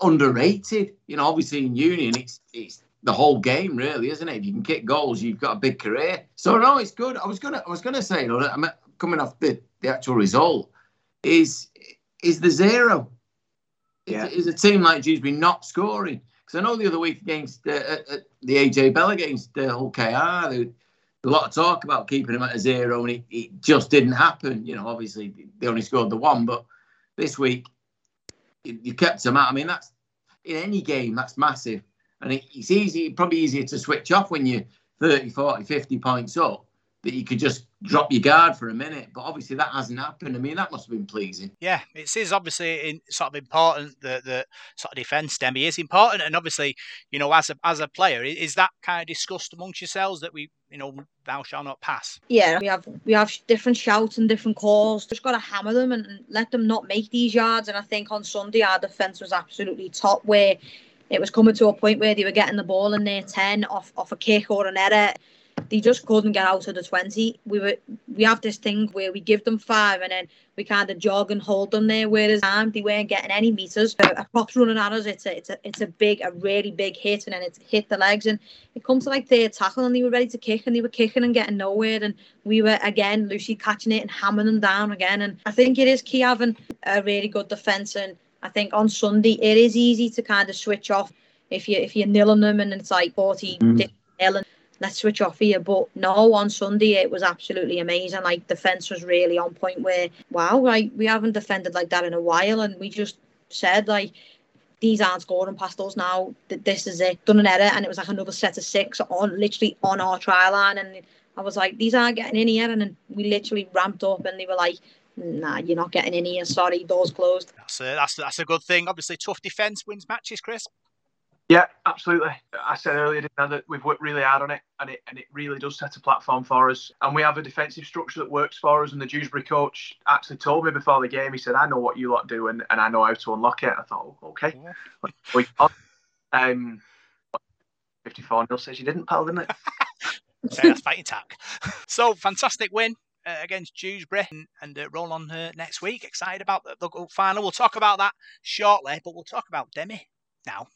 underrated. You know, obviously in union, it's it's the whole game, really, isn't it? If you can kick goals, you've got a big career. So no, it's good. I was gonna I was gonna say, you know, I'm coming off the, the actual result is is the zero. Yeah. Is, is a team like Dewsbury not scoring? Because I know the other week against uh, uh, the AJ Bell against uh, Hull KR, there, a lot of talk about keeping him at a zero, and it, it, just didn't happen. You know, obviously they only scored the one, but this week you, you kept them out. I mean, that's in any game that's massive, and it, it's easy, probably easier to switch off when you're 30, 40, 50 points up that you could just drop your guard for a minute. But obviously that hasn't happened. I mean, that must have been pleasing. Yeah, it is obviously in, sort of important that the sort of defence, Demi, is important. And obviously, you know, as a as a player, is that kind of discussed amongst yourselves that we, you know, thou shall not pass? Yeah, we have we have different shouts and different calls. Just got to hammer them and let them not make these yards. And I think on Sunday our defence was absolutely top. Where it was coming to a point where they were getting the ball in their ten off off a kick or an error they just couldn't get out of the 20. We were we have this thing where we give them five and then we kind of jog and hold them there. Whereas time they weren't getting any meters. A prop's running at us. It's a it's a it's a big a really big hit and then it's hit the legs and it comes to like third tackle and they were ready to kick and they were kicking and getting nowhere and we were again Lucy catching it and hammering them down again. And I think it is key having a really good defence and I think on Sunday it is easy to kind of switch off if you if you're nilling them and it's like 40 mm. nil and let's switch off here. But no, on Sunday it was absolutely amazing. Like defence was really on point. Where wow, like we haven't defended like that in a while, and we just said like these aren't scoring past us now. This is it. Done an error, and it was like another set of six on literally on our try line, and I was like, these aren't getting in here, and then we literally ramped up, and they were like. Nah, you're not getting in here. Sorry, doors closed. That's a, that's that's a good thing. Obviously, tough defence wins matches, Chris. Yeah, absolutely. I said earlier that we've worked really hard on it, and it and it really does set a platform for us. And we have a defensive structure that works for us. And the Dewsbury coach actually told me before the game, he said, "I know what you lot do, and, and I know how to unlock it." I thought, oh, "Okay." we um, fifty-four nil says you didn't, pal, didn't it? yeah, that's fighting tack. So fantastic win. Uh, against Dewsbury and, and uh, roll on uh, next week. Excited about the, the final. We'll talk about that shortly, but we'll talk about Demi now.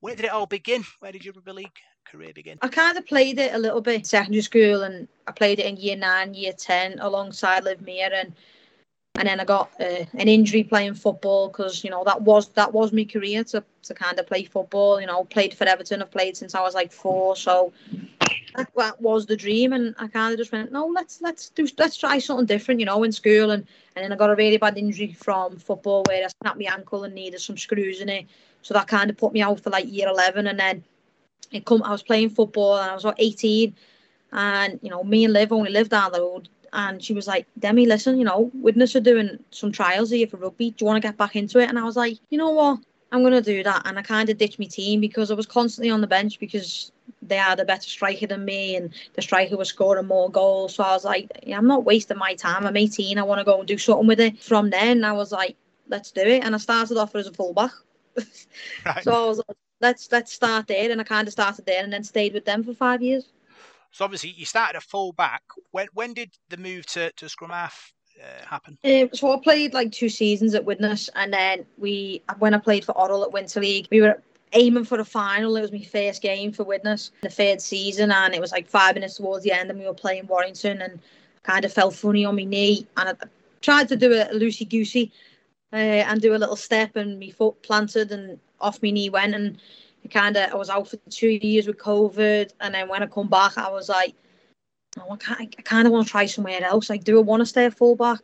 Where did it all begin? Where did your rugby league career begin? I kind of played it a little bit secondary school, and I played it in year nine, year ten, alongside Liv Mere, and and then I got uh, an injury playing football because you know that was that was my career to, to kind of play football. You know, played for Everton. I've played since I was like four, so that, that was the dream. And I kind of just went, no, let's let's do let's try something different. You know, in school, and and then I got a really bad injury from football where I snapped my ankle and needed some screws in it. So that kind of put me out for like year eleven, and then it come. I was playing football and I was about eighteen, and you know, me and Liv only lived down the road and she was like, Demi, listen, you know, Widnes are doing some trials here for rugby. Do you want to get back into it? And I was like, you know what? I'm to do that. And I kind of ditched my team because I was constantly on the bench because they had a better striker than me and the striker was scoring more goals. So I was like, yeah, I'm not wasting my time. I'm 18. I want to go and do something with it. From then, I was like, let's do it. And I started off as a fullback. right. So I was like, let's let's start there. And I kind of started there and then stayed with them for five years. So obviously you started a fullback. When when did the move to, to scrum half uh, happen? Um, so I played like two seasons at Widnes, and then we when I played for Orrell at Winter League, we were aiming for a final. It was my first game for Widnes, the third season, and it was like five minutes towards the end, and we were playing Warrington, and kind of felt funny on my knee, and I tried to do a loosey goosey uh, and do a little step, and my foot planted, and off my knee went, and kind of I was out for two years with COVID, and then when I come back, I was like, oh, I, I kind of want to try somewhere else. Like, do I want to stay a fullback?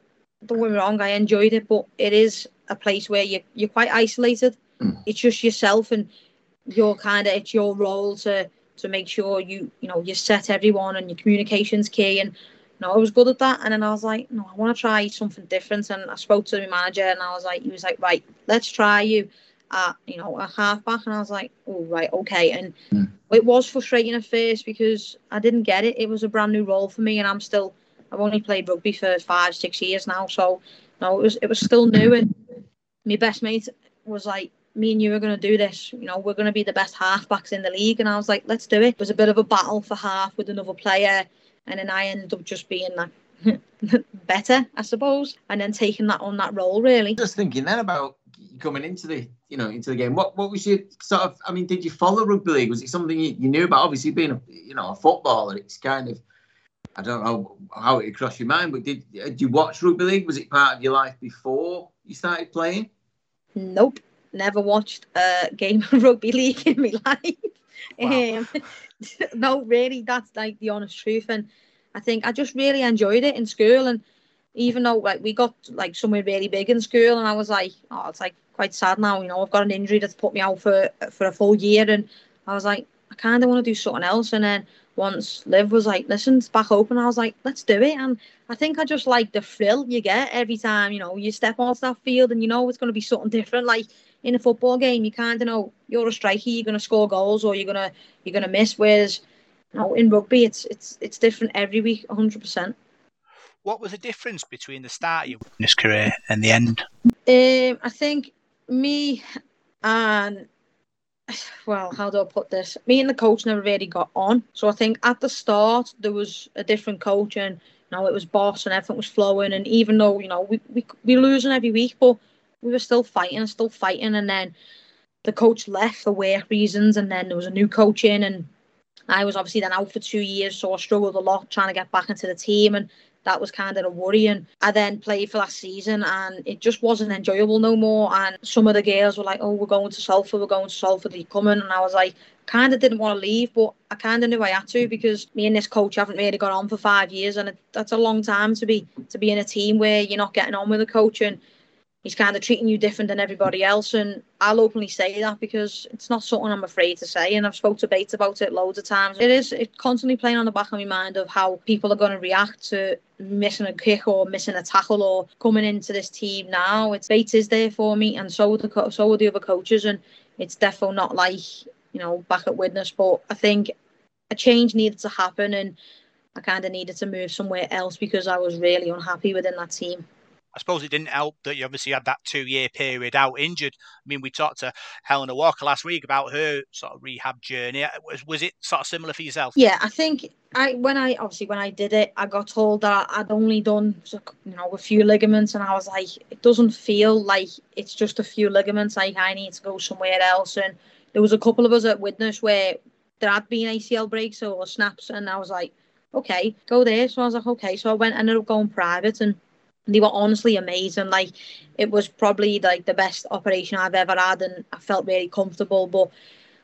Don't get me wrong, I enjoyed it, but it is a place where you you're quite isolated. It's just yourself, and you're kind of it's your role to to make sure you you know you set everyone and your communication's key and. You know, I was good at that, and then I was like, "No, I want to try something different." And I spoke to my manager, and I was like, "He was like, right, let's try you." at you know a halfback, and I was like, oh right, okay. And mm. it was frustrating at first because I didn't get it. It was a brand new role for me, and I'm still I've only played rugby for five six years now, so no, it was it was still new. And my best mate was like, me and you are going to do this. You know, we're going to be the best halfbacks in the league. And I was like, let's do it. It was a bit of a battle for half with another player. And then I ended up just being like better, I suppose. And then taking that on that role, really. Just thinking then about coming into the you know into the game. What what was your sort of? I mean, did you follow rugby league? Was it something you, you knew about? Obviously, being a you know a footballer, it's kind of I don't know how it crossed your mind, but did did you watch rugby league? Was it part of your life before you started playing? Nope, never watched a game of rugby league in my life. Wow. Um, no, really, that's like the honest truth, and I think I just really enjoyed it in school and even though like we got like somewhere really big in school and I was like, oh, it's like quite sad now, you know, I've got an injury that's put me out for for a full year and I was like, I kind of want to do something else. And then once Liv was like, listen, it's back open, I was like, let's do it. And I think I just like the thrill you get every time, you know, you step onto that field and you know it's going to be something different. Like in a football game, you kind of know you're a striker, you're going to score goals or you're going to you're going to miss. Whereas, you know, in rugby, it's it's it's different every week, 100%. What was the difference between the start of your Widnes career and the end? Um, I think me and well, how do I put this? Me and the coach never really got on. So I think at the start there was a different coach and you know it was boss and everything was flowing. And even though you know we we we losing every week, but we were still fighting, still fighting. And then the coach left for work reasons, and then there was a new coach in, and I was obviously then out for two years, so I struggled a lot trying to get back into the team. And that was kind of a worry. And I then played for last season and it just wasn't enjoyable no more. And some of the girls were like, oh, we're going to Salford, we're going to Salford, are you coming? And I was like, kind of didn't want to leave, but I kind of knew I had to because me and this coach haven't really got on for five years. And it, that's a long time to be to be in a team where you're not getting on with a coach and he's kind of treating you different than everybody else. And I'll openly say that because it's not something I'm afraid to say. And I've spoke to Bates about it loads of times. It is it's constantly playing on the back of my mind of how people are going to react to missing a kick or missing a tackle or coming into this team now. It's Bates is there for me, and so are the so are the other coaches. And it's definitely not like you know back at Widnes, but I think a change needed to happen and. I kind of needed to move somewhere else because I was really unhappy within that team. I suppose it didn't help that you obviously had that two year period out injured. I mean, we talked to Helena Walker last week about her sort of rehab journey. Uh, was was it sort of similar for yourself? Yeah, I think I when I obviously when I did it, I got told that I'd only done you know a few ligaments, and I was like, it doesn't feel like it's just a few ligaments. Like I need to go somewhere else. And there was a couple of us at Widnes where there had been ACL breaks or snaps, and I was like, okay, go there. So I was like, okay. So I went, ended up going private and they were honestly amazing. Like it was probably like the best operation I've ever had, and I felt really comfortable. But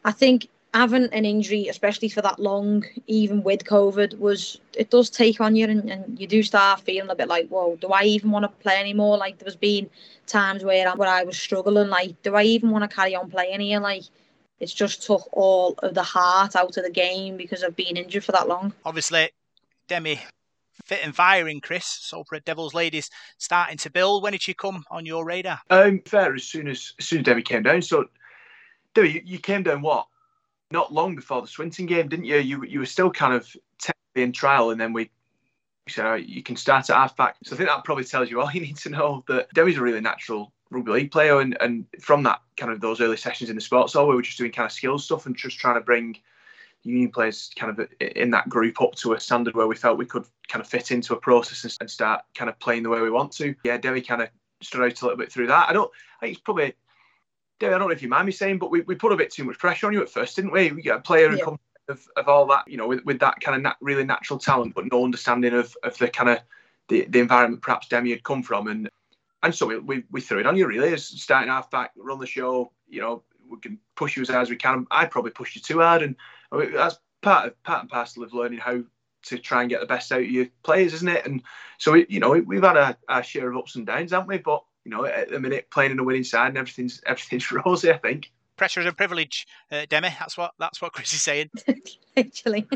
I think having an injury, especially for that long, even with COVID, was it does take on you, and, and you do start feeling a bit like, whoa, do I even want to play anymore? Like there's been times where I, where I was struggling, like, do I even want to carry on playing here? Like it's just took all of the heart out of the game because I've been injured for that long. Obviously, Demi fit and firing, Chris. Salford Devils ladies starting to build. When did she come on your radar? Um, fair as soon as as soon as Debbie came down. So, Debbie, you, you came down what? Not long before the Swinton game, didn't you? You you were still kind of technically in trial, and then we right, you can start at halfback. So I think that probably tells you all you need to know. That Debbie's a really natural rugby league player, and and from that kind of those early sessions in the sports hall, we were just doing kind of skills stuff and just trying to bring union players kind of in that group up to a standard where we felt we could kind of fit into a process and start kind of playing the way we want to. Yeah, Debbie kind of stood out a little bit through that. I don't. I think it's probably. Debbie, I don't know if you mind me saying, but we, we put a bit too much pressure on you at first, didn't we? We get a player yeah. of, of all that, you know, with, with that kind of nat- really natural talent, but no understanding of, of the kind of the, the environment perhaps Demi had come from, and and so we, we, we threw it on you really as starting half back, run the show. You know, we can push you as hard as we can. I probably pushed you too hard, and I mean, that's part of part and parcel of learning how to try and get the best out of your players, isn't it? And so, we, you know, we've had a, a, share of ups and downs, haven't we? But you know, at the minute, playing in a winning side and everything's everything's rosy. I think pressure is a privilege, uh, Demi. That's what that's what Chris is saying. Actually.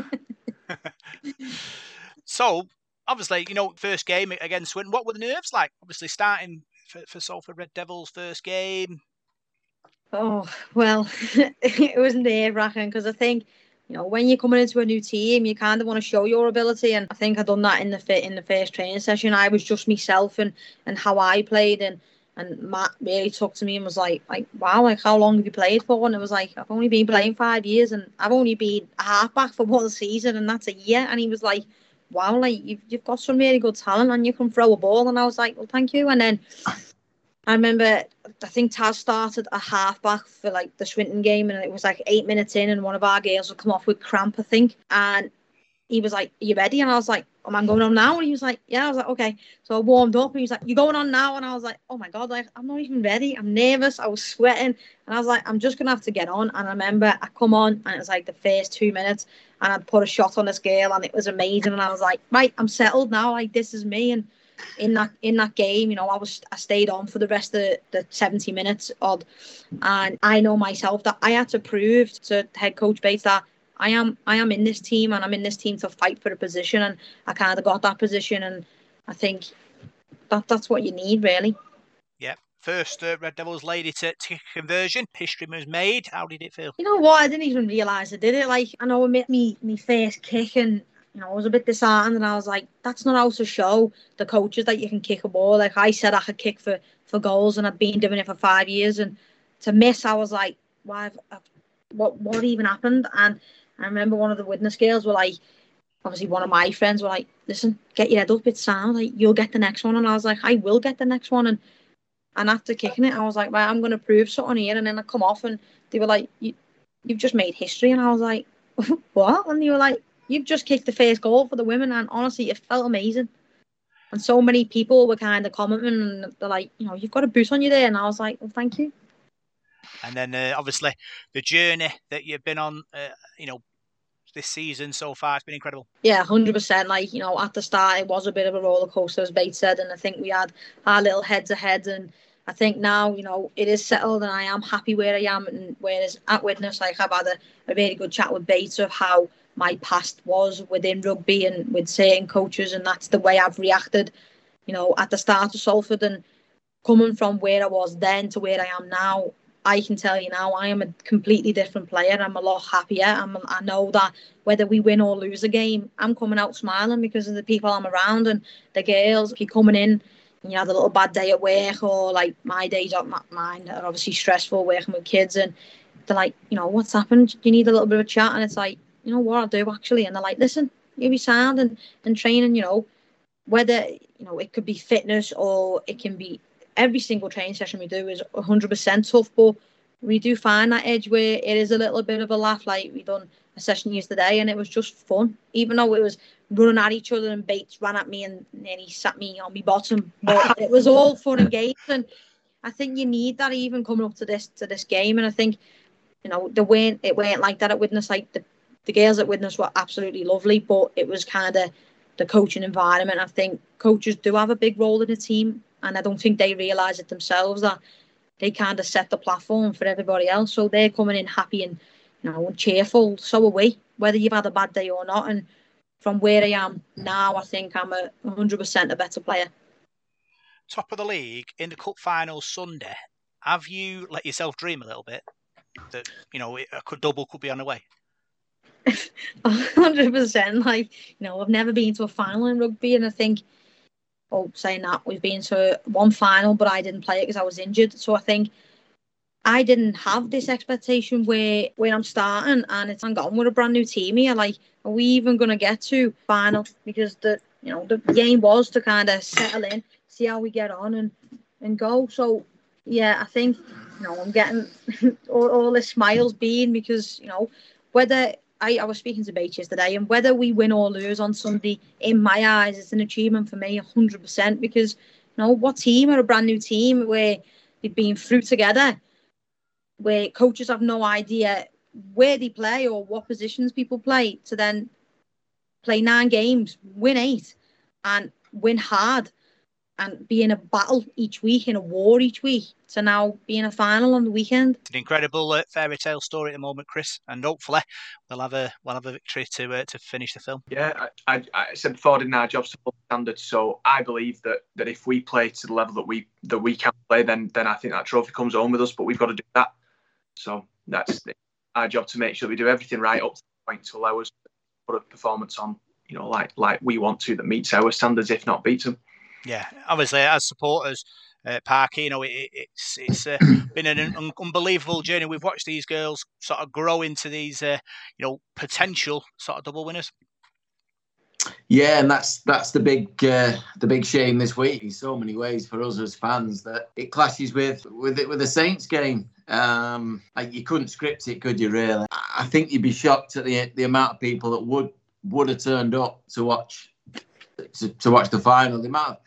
so obviously, you know, first game against Swinton. What were the nerves like? Obviously, starting for, for Salford Red Devils first game. Oh well, it was nerve wracking because I think you know, when you're coming into a new team, you kind of want to show your ability. And I think I done that in the fit in the first training session. I was just myself and and how I played. And and Matt really talked to me and was like, like, wow, like how long have you played for? And it was like, I've only been playing five years and I've only been a halfback for one season and that's a year. And he was like, wow, like you've you've got some really good talent and you can throw a ball. And I was like, well, thank you. And then I remember, I think Taz started a halfback for like the Swinton game, and it was like eight minutes in, and one of our girls would come off with cramp, I think. And he was like, you ready? And I was like, oh, Am I going on now? And he was like, Yeah. I was like, Okay. So I warmed up, and he was like, You going on now? And I was like, Oh my God, like, I'm not even ready. I'm nervous. I was sweating. And I was like, I'm just to have to get on. And I remember I come on, and it was like the first two minutes, and I'd put a shot on this girl, and it was amazing. And I was like, Right, I'm settled now. Like, this is me. And in that in that game, you know, I was I stayed on for the rest of the, the 70 minutes odd. And I know myself that I had to prove to head coach Bates that I am I am in this team and I'm in this team to fight for a position and I kind of got that position and I think that that's what you need really. Yeah. First uh, Red Devils lady to, to conversion. History was made. How did it feel? You know what? I didn't even realise I did it. Like I know I made me me first kick and you know I was a bit disheartened and I was like, that's not how to show the coaches that you can kick a ball. Like I said, I could kick for for goals and I've been doing it for five years and to miss, I was like, why? I've, what what even happened? And I remember one of the Widnes girls were like, obviously one of my friends were like, listen, get your head up, it's sound, like you'll get the next one. And I was like, I will get the next one. And and after kicking it, I was like, right, I'm gonna prove something here. And then I come off and they were like, you, you've just made history. And I was like, what? And they were like, you've just kicked the first goal for the women. And honestly, it felt amazing. And so many people were kind of commenting and they're like, you know, you've got a boot on you there. And I was like, well, thank you. And then uh, obviously the journey that you've been on, uh, you know, this season so far, it's been incredible. Yeah, hundred percent. Like you know, at the start it was a bit of a roller coaster, as Bates said, and I think we had our little heads ahead. And I think now, you know, it is settled, and I am happy where I am. And whereas at Widnes, like I've had a, a really good chat with Bates of how my past was within rugby and with certain coaches, and that's the way I've reacted. You know, at the start of Salford and coming from where I was then to where I am now, I can tell you now, I am a completely different player. I'm a lot happier. I'm, I know that whether we win or lose a game, I'm coming out smiling because of the people I'm around and the girls. If you're coming in and you had a little bad day at work, or like my days, are mine are obviously stressful working with kids, and they're like, you know, what's happened? You need a little bit of a chat? And it's like, you know what I'll do actually. And they're like, listen, you be sound and, and training, you know, whether, you know, it could be fitness or it can be every single training session we do is 100% tough, but we do find that edge where it is a little bit of a laugh. Like we done a session yesterday, and it was just fun, even though it was running at each other and Bates ran at me and then he sat me on my bottom. But it was all fun and games, and I think you need that even coming up to this to this game. And I think you know the way it went like that at Widnes. Like the the girls at Widnes were absolutely lovely, but it was kind of the coaching environment. I think coaches do have a big role in the team and I don't think they realise it themselves that they kind of set the platform for everybody else. So they're coming in happy and you know cheerful. So are we, whether you've had a bad day or not. And from where I am now, I think I'm a 100% a better player. Top of the league in the cup final Sunday. Have you let yourself dream a little bit that you know a double could be on the way? hundred percent. Like you know, I've never been to a final in rugby, and I think oh, saying that we've been to one final, but I didn't play it because I was injured. So I think I didn't have this expectation where when I'm starting and it's I'm going with a brand new team here. Like, are we even gonna get to final? Because the you know the game was to kind of settle in, see how we get on, and and go. So yeah, I think you know I'm getting all, all the smiles being because you know whether I, I was speaking to Bates yesterday, and whether we win or lose on Sunday, in my eyes, it's an achievement for me, 100%. Because, you know, what team? Are a brand new team. Where they've been through together, where coaches have no idea where they play or what positions people play, to then play nine games, win eight, and win hard and be in a battle each week, in a war each week, to now be in a final on the weekend. It's an incredible uh, fairy tale story at the moment, Chris, and hopefully we'll have a we'll have a victory to uh, to finish the film. Yeah, I, I, I said before, didn't our jobs to full standards. So I believe that that if we play to the level that we that we can play, then then I think that trophy comes home with us. But we've got to do that. So that's our job to make sure we do everything right up to the point to allow us to put a performance on, you know, like like we want to that meets our standards, if not beats them yeah, obviously as supporters, uh, Park, you know, it, it's it's uh, been an un- unbelievable journey. We've watched these girls sort of grow into these, uh, you know, potential sort of double winners. Yeah, and that's that's the big uh, the big shame this week in so many ways for us as fans that it clashes with with it with the Saints game. Um, like you couldn't script it, could you? Really? I think you'd be shocked at the the amount of people that would would have turned up to watch to, to watch the final. The amount of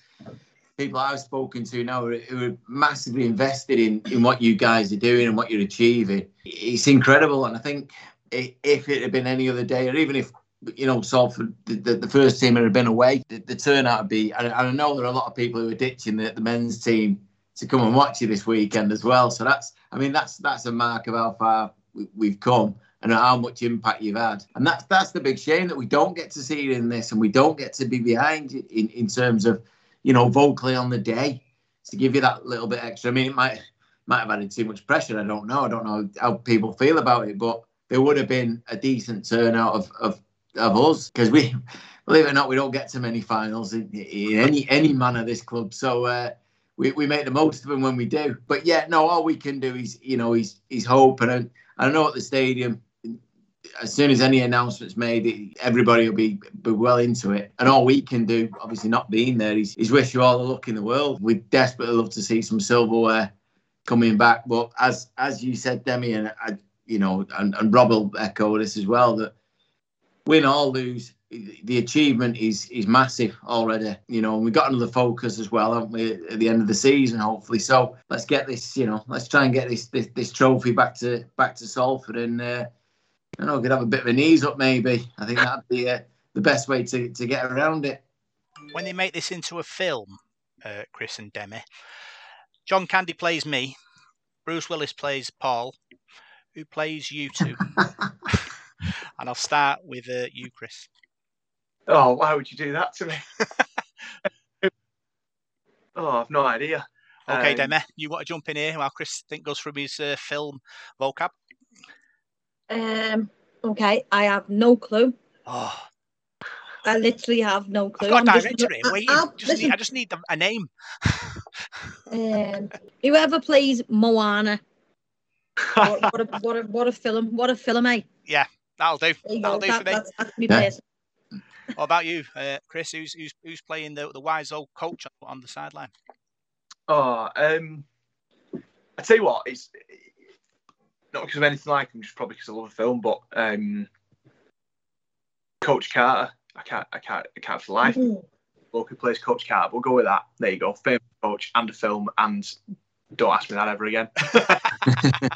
people I've spoken to now who are massively invested in, in what you guys are doing and what you're achieving. It's incredible. And I think if it had been any other day, or even if, you know, Salford, the, the, first team had been away, the, the turnout would be, and I know there are a lot of people who are ditching the, the men's team to come and watch you this weekend as well. So that's, I mean, that's that's a mark of how far we, we've come. and how much impact you've had. And that's that's the big shame that we don't get to see it in this, and we don't get to be behind in in terms of you know vocally on the day to give you that little bit extra. I mean, it might might have added too much pressure. I don't know. I don't know how people feel about it, but there would have been a decent turnout of of, of us because we, believe it or not, we don't get to many finals in, in any any man of this club. So. Uh, we, we make the most of them when we do, but yeah, no. All we can do is, you know, he's he's hoping, and I know at the stadium, as soon as any announcement's made, everybody will be, be well into it. And all we can do, obviously not being there, is, is wish you all the luck in the world. We'd desperately love to see some silverware coming back. But as as you said, Demi, and I, you know, and, and Rob will echo this as well, that win or lose, the achievement is is massive already. You know, and we got another focus as well, haven't we, at the end of the season, hopefully. So let's get this, you know, let's try and get this this, this trophy back to back to Salford, and uh, I know we could have a bit of a knees up maybe. I think that'd be uh, the best way to to get around it. When they make this into a film, uh, Chris and Demi, John Candy plays me, Bruce Willis plays Paul, who plays you two. and I'll start with uh, you, Chris. Oh, why would you do that to me? oh, I've no idea. Okay, Um, Demi, you want to jump in here while Chris think goes from his uh, film vocab? Um. Okay, I have no clue. Oh, I literally have no clue. I've got a I'm just- director I- waiting. I'll- Just need, I just need the, a name. um, whoever plays Moana, what, what, a, what, a, what a film! What a film, eh? Yeah, that'll do. That'll do That, for me. that's, that's me Yeah. What about you, uh, Chris? Who's who's who's playing the the wise old coach on the sideline? Oh, um, I tell you what, it's not because of anything like him, just probably because I love the film, but um, Coach Carter, I can't, I can't, I can't for life. Mm. Bloke who plays Coach Carter, we'll go with that. There you go, famous coach and a film, and don't ask me that ever again.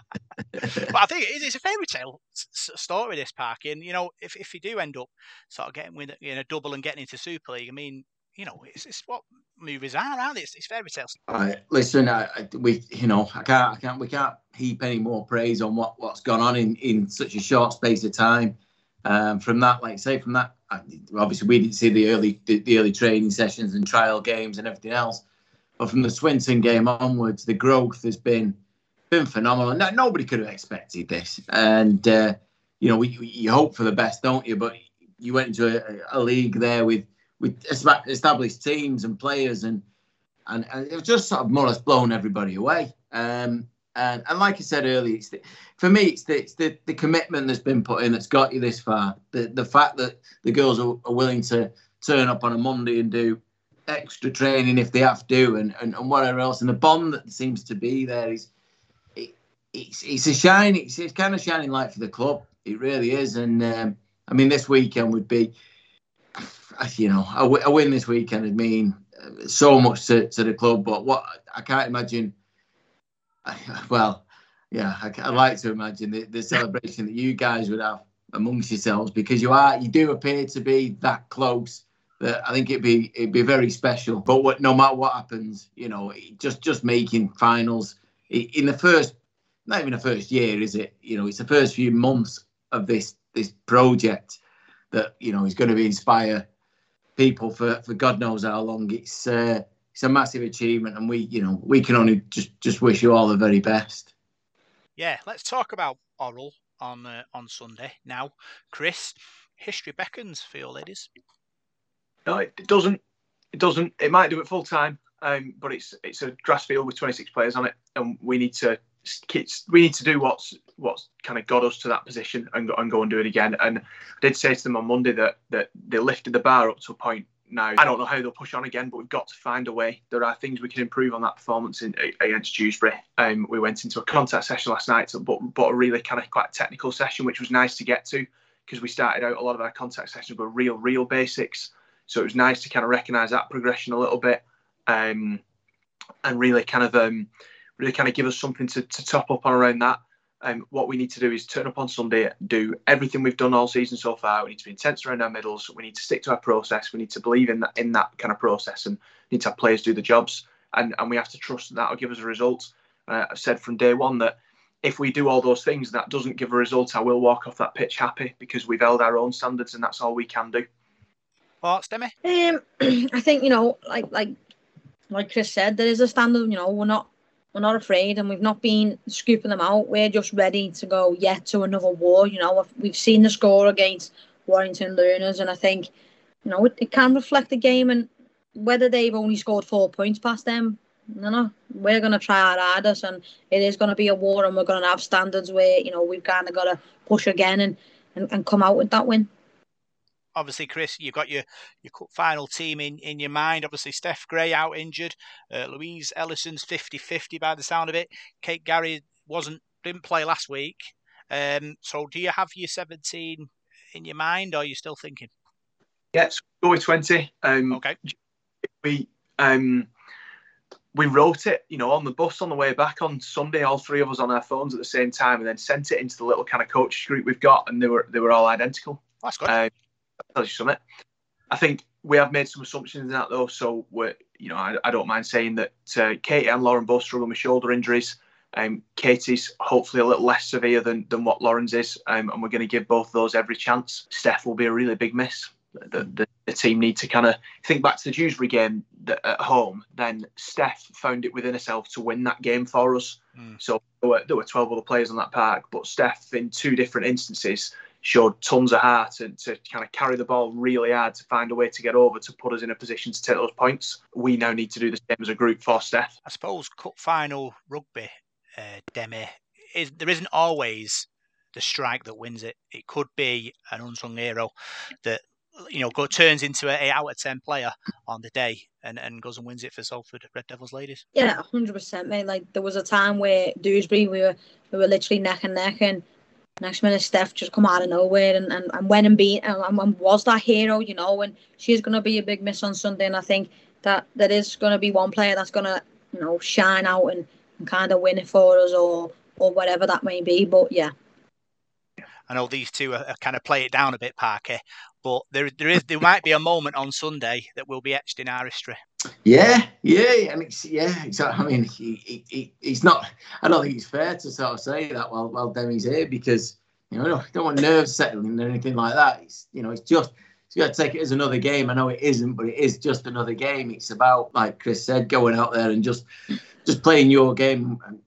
But I think it is, a fairy tale s- s- story. This park, and you know, if if you do end up sort of getting with in a double and getting into Super League, I mean, you know, it's, it's what movies are, aren't they? It's, it's fairy tales. Listen, I, I, we, you know, I can't, I can't, we can't heap any more praise on what what's gone on in in such a short space of time. Um, from that, like say, from that, obviously we didn't see the early the, the early training sessions and trial games and everything else, but from the Swinton game onwards, the growth has been been phenomenal. No, nobody could have expected this, and uh, you know, we, you hope for the best, don't you? But you went into a, a league there with with estab- established teams and players and and, and it was just sort of more or less blown everybody away. Um, and, and like I said earlier, it's the, for me, it's, the, it's the, the commitment that's been put in that's got you this far. The the fact that the girls are, are willing to turn up on a Monday and do extra training if they have to, and, and, and whatever else, and the bond that seems to be there is it, it's it's a shining, it's, it's kind of shining light for the club. It really is, and um, I mean, this weekend would be, you know, a, win this weekend would mean uh, so much to, to the club. But what I can't imagine. Well, yeah, I, I like to imagine the, the celebration that you guys would have amongst yourselves because you are you do appear to be that close. That I think it'd be it'd be very special. But what, no matter what happens, you know, just just making finals in the first, not even the first year, is it? You know, it's the first few months of this this project that you know is going to inspire people for for God knows how long. It's uh, it's a massive achievement, and we you know we can only just just wish you all the very best. Yeah, let's talk about Orrell on uh, on Sunday now. Chris, history beckons for your ladies. No, it, it doesn't. It doesn't. It might do it full time, um, but it's it's a grass field with 26 players on it, and we need to it's, we need to do what's what's kind of got us to that position and go, and go and do it again. And I did say to them on Monday that that they lifted the bar up to a point. Now I don't know how they'll push on again, but we've got to find a way. There are things we can improve on that performance in, against Dewsbury. Um, we went into a contact session last night, but but a really kind of quite technical session, which was nice to get to because we started out a lot of our contact sessions were real real basics. So it was nice to kind of recognise that progression a little bit, um, and really kind of um, really kind of give us something to, to top up on around that. Um, what we need to do is turn up on Sunday, do everything we've done all season so far. We need to be intense around our middles. We need to stick to our process. We need to believe in that in that kind of process, and need to have players do the jobs. And and we have to trust that that'll give us a result. Uh, I've said from day one that if we do all those things and that doesn't give a result, I will walk off that pitch happy because we've held our own standards and that's all we can do. Thoughts, Demi? Um, I think you know, like like like Chris said, there is a standard. You know, we're not we're not afraid, and we've not been scooping them out. We're just ready to go yet to another war. You know, we've seen the score against Warrington Learners, and I think you know it, it can reflect the game and whether they've only scored four points past them. No, no, we're going to try our hardest, and it is going to be a war, and we're going to have standards where you know we've kind of got to push again and, and, and come out with that win obviously, Chris, you've got your your cup final team in, in your mind. Obviously, Steph Gray out injured. Uh, Louise Ellison's 50-50 by the sound of it. Kate Gary wasn't didn't play last week. Um, so, do you have your 17 in your mind, or are you still thinking? Yes, go with 20. Um, okay. We um, we wrote it, you know, on the bus on the way back on Sunday. All three of us on our phones at the same time, and then sent it into the little kind of coach group we've got, and they were they were all identical. That's good. Uh, tells you something. I think we have made some assumptions in that though, so we're you know I, I don't mind saying that uh, Katie and Lauren both struggle with shoulder injuries. Um, Katie's hopefully a little less severe than, than what Lauren's is, um, and we're going to give both of those every chance. Steph will be a really big miss. The, the, the team need to kind of think back to the Dewsbury game that, at home. Then Steph found it within herself to win that game for us. Mm. So there were, there were 12 other players on that park, but Steph, in two different instances, showed tons of heart and to kind of carry the ball really hard to find a way to get over to put us in a position to take those points. We now need to do the same as a group for Steph. I suppose cup final rugby, uh, Demi, is there isn't always the strike that wins it. It could be an unsung hero that you know go, turns into an eight out of ten player on the day and, and goes and wins it for Salford Red Devils ladies. Yeah, hundred percent, mate. Like there was a time where Dewsbury we were we were literally neck and neck and Next minute, Steph just come out of nowhere and, and, and went and beat and, and was that hero, you know. And she's to be a big miss on Sunday. And I think that there is to be one player that's to, you know, shine out and, and kind of win it for us or or whatever that may be. But yeah. I know these two are, are kind of play it down a bit, Parker, but there there is there might be a moment on Sunday that will be etched in our history. Yeah, yeah, and it's yeah, exactly. I mean, he, he, he, he's not. I don't think it's fair to sort of say that while while Demi's here because you know don't want nerves settling or anything like that. It's you know it's just you got to take it as another game. I know it isn't, but it is just another game. It's about like Chris said, going out there and just just playing your game. And,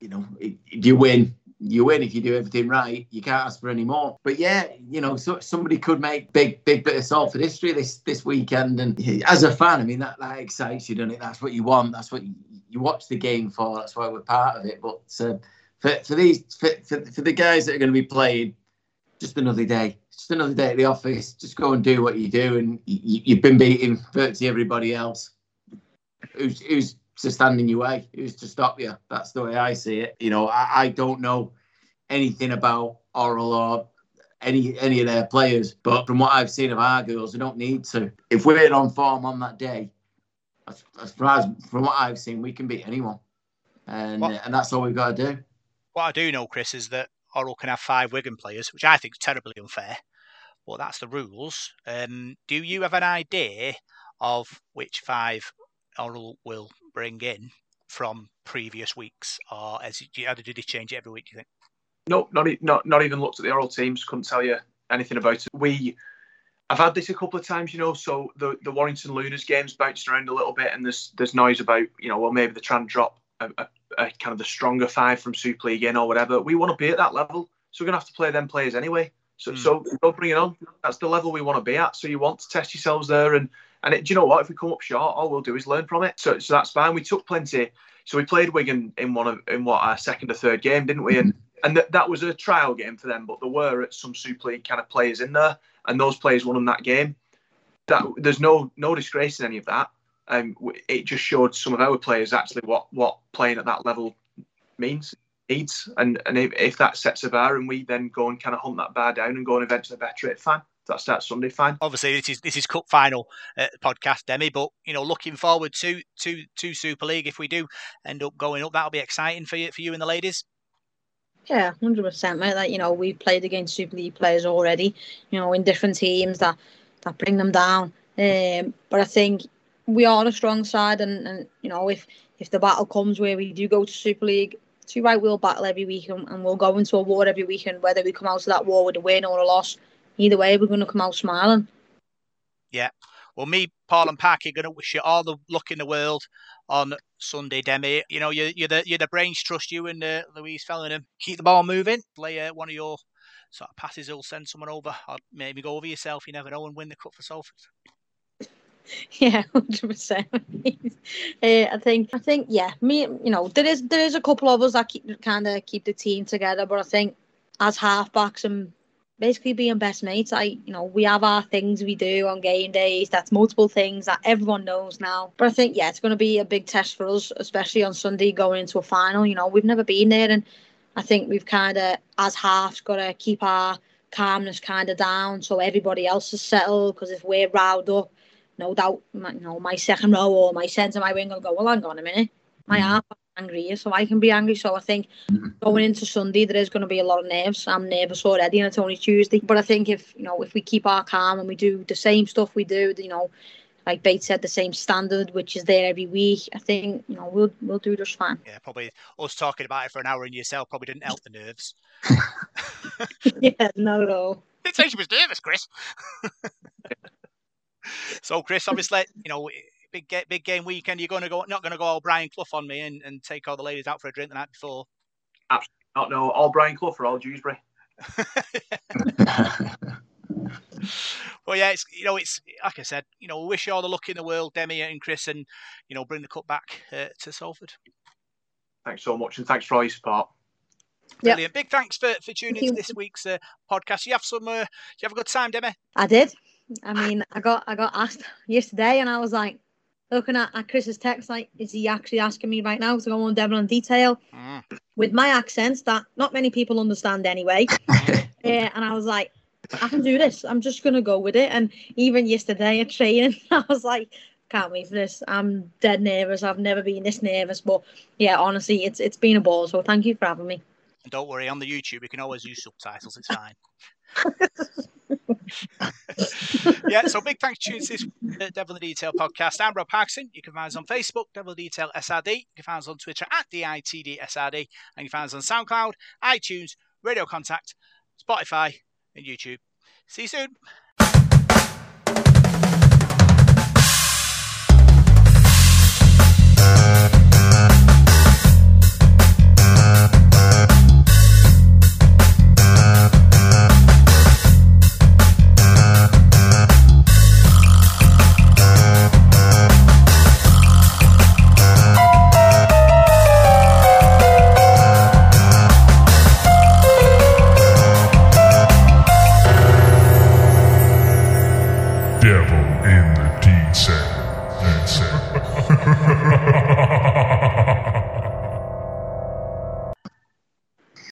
you know, if you win, you win if you do everything right. You can't ask for any more. But yeah, you know, so somebody could make big, big bit of Salford history this this weekend. And as a fan, I mean, that that excites you, doesn't it? That's what you want. That's what you, you watch the game for. That's why we're part of it. But uh, for for these for, for, for the guys that are going to be playing, just another day. Just another day at the office. Just go and do what you do, and you, have been beating virtually everybody else. Who's who's to stand in your way, who's to stop you. That's the way I see it. You know, I, I don't know anything about Orrell or any any of their players, but from what I've seen of our girls, they don't need to. If we're on form on that day, as, as far as from what I've seen, we can beat anyone, and and that's all we've got to do. What I do know, Chris, is that Orrell can have five Wigan players, which I think is terribly unfair. But that's the rules. Um, do you have an idea of which five Orrell will bring in from previous weeks, or as how did they change it every week? Do you think? No, not not not even looked at the Orrell teams. Couldn't tell you anything about it. We, I've had this a couple of times, you know. So the the Warrington Lunars games bounced around a little bit, and there's there's noise about, you know, well maybe they're trying to drop a, a, a kind of the stronger five from Super League in or whatever. We want to be at that level, so we're gonna have to play them players anyway. So, mm. so go bring it on. That's the level we want to be at. So you want to test yourselves there, and and it, do you know what? If we come up short, all we'll do is learn from it. So, so that's fine. We took plenty. So we played Wigan in one of in what our second or third game, didn't we? And and th- that was a trial game for them. But there were some Super League kind of players in there, and those players won in that game. That there's no no disgrace in any of that. Um, it just showed some of our players actually what what playing at that level means needs, and and if, if that sets a bar, and we then go and kind of hunt that bar down and go and eventually better it, fine that starts Sunday. Fine. Obviously, this is this is cup final uh, podcast, Demi. But you know, looking forward to to to Super League. If we do end up going up, that'll be exciting for you for you and the ladies. Yeah, hundred percent, mate. Like you know, we've played against Super League players already. You know, in different teams that that bring them down. Um, but I think we are on a strong side, and, and you know, if if the battle comes where we do go to Super League, two right, we'll battle every week, and, and we'll go into a war every week. And whether we come out of that war with a win or a loss, either way, we're going to come out smiling. Yeah. Well, me, Paul, and Pack are going to wish you all the luck in the world on Sunday, Demi. You know, you're, you're the you're the brains. Trust you and uh, Louise Fellingham. Keep the ball moving. Play uh, one of your sort of passes. Will send someone over, or maybe go over yourself. You never know, and win the cup for Salford. Yeah, hundred percent. Uh, I think, I think, yeah, me, you know, there is there is a couple of us that keep kind of keep the team together, but I think as halfbacks and basically being best mates, I, you know, we have our things we do on game days. That's multiple things that everyone knows now. But I think, yeah, it's going to be a big test for us, especially on Sunday going into a final. You know, we've never been there, and I think we've kind of, as halves, got to keep our calmness kind of down so everybody else is settled. Because if we're riled up no doubt, my, you know, my second row or my centre, my wing will go, well, hang on a minute. My Mhm. half angry here, so I can be angry. So I think Mhm. going into Sunday, there is going to be a lot of nerves. I'm nervous already, and it's only Tuesday. But I think if you know, if we keep our calm and we do the same stuff we do, you know, like Bates said, the same standard which is there every week, I think you know we'll we'll do just fine. Yeah, probably us talking about it for an hour in yourself probably didn't help the nerves. yeah, not at all. Didn't say she was nervous, Chris. so, Chris, obviously, you know, big ga- big game weekend. You're going to go, not going to go all Brian Clough on me and, and take all the ladies out for a drink the night before. Absolutely not no, all Brian Clough or all Dewsbury. well, yeah, it's you know, it's like I said, you know, we wish you all the luck in the world, Demi and Chris, and you know, bring the cup back uh, to Salford. Thanks so much, and thanks for all your support. Yep. Brilliant. Big thanks for, for tuning Thank into this week's uh, podcast. You have some, uh, you have a good time, Demi. I did. I mean, I got I got asked yesterday, and I was like, looking at, at Chris's text, like, is he actually asking me right now to go on Devil in detail Mm. with my accents that not many people understand anyway? uh, and I was like, I can do this. I'm just gonna go with it. And even yesterday at training, I was like, can't wait for this. I'm dead nervous. I've never been this nervous, but yeah, honestly, it's it's been a ball. So thank you for having me. Don't worry, on the YouTube, you can always use subtitles. It's fine. Yeah, so big thanks to this Devil in the Detail podcast. I'm Rob Parkinson. You can find us on Facebook, Devil in the Detail SRD. You can find us on Twitter at DITDSRD. And you can find us on SoundCloud, iTunes, Radio Contact, Spotify, and YouTube. See you soon.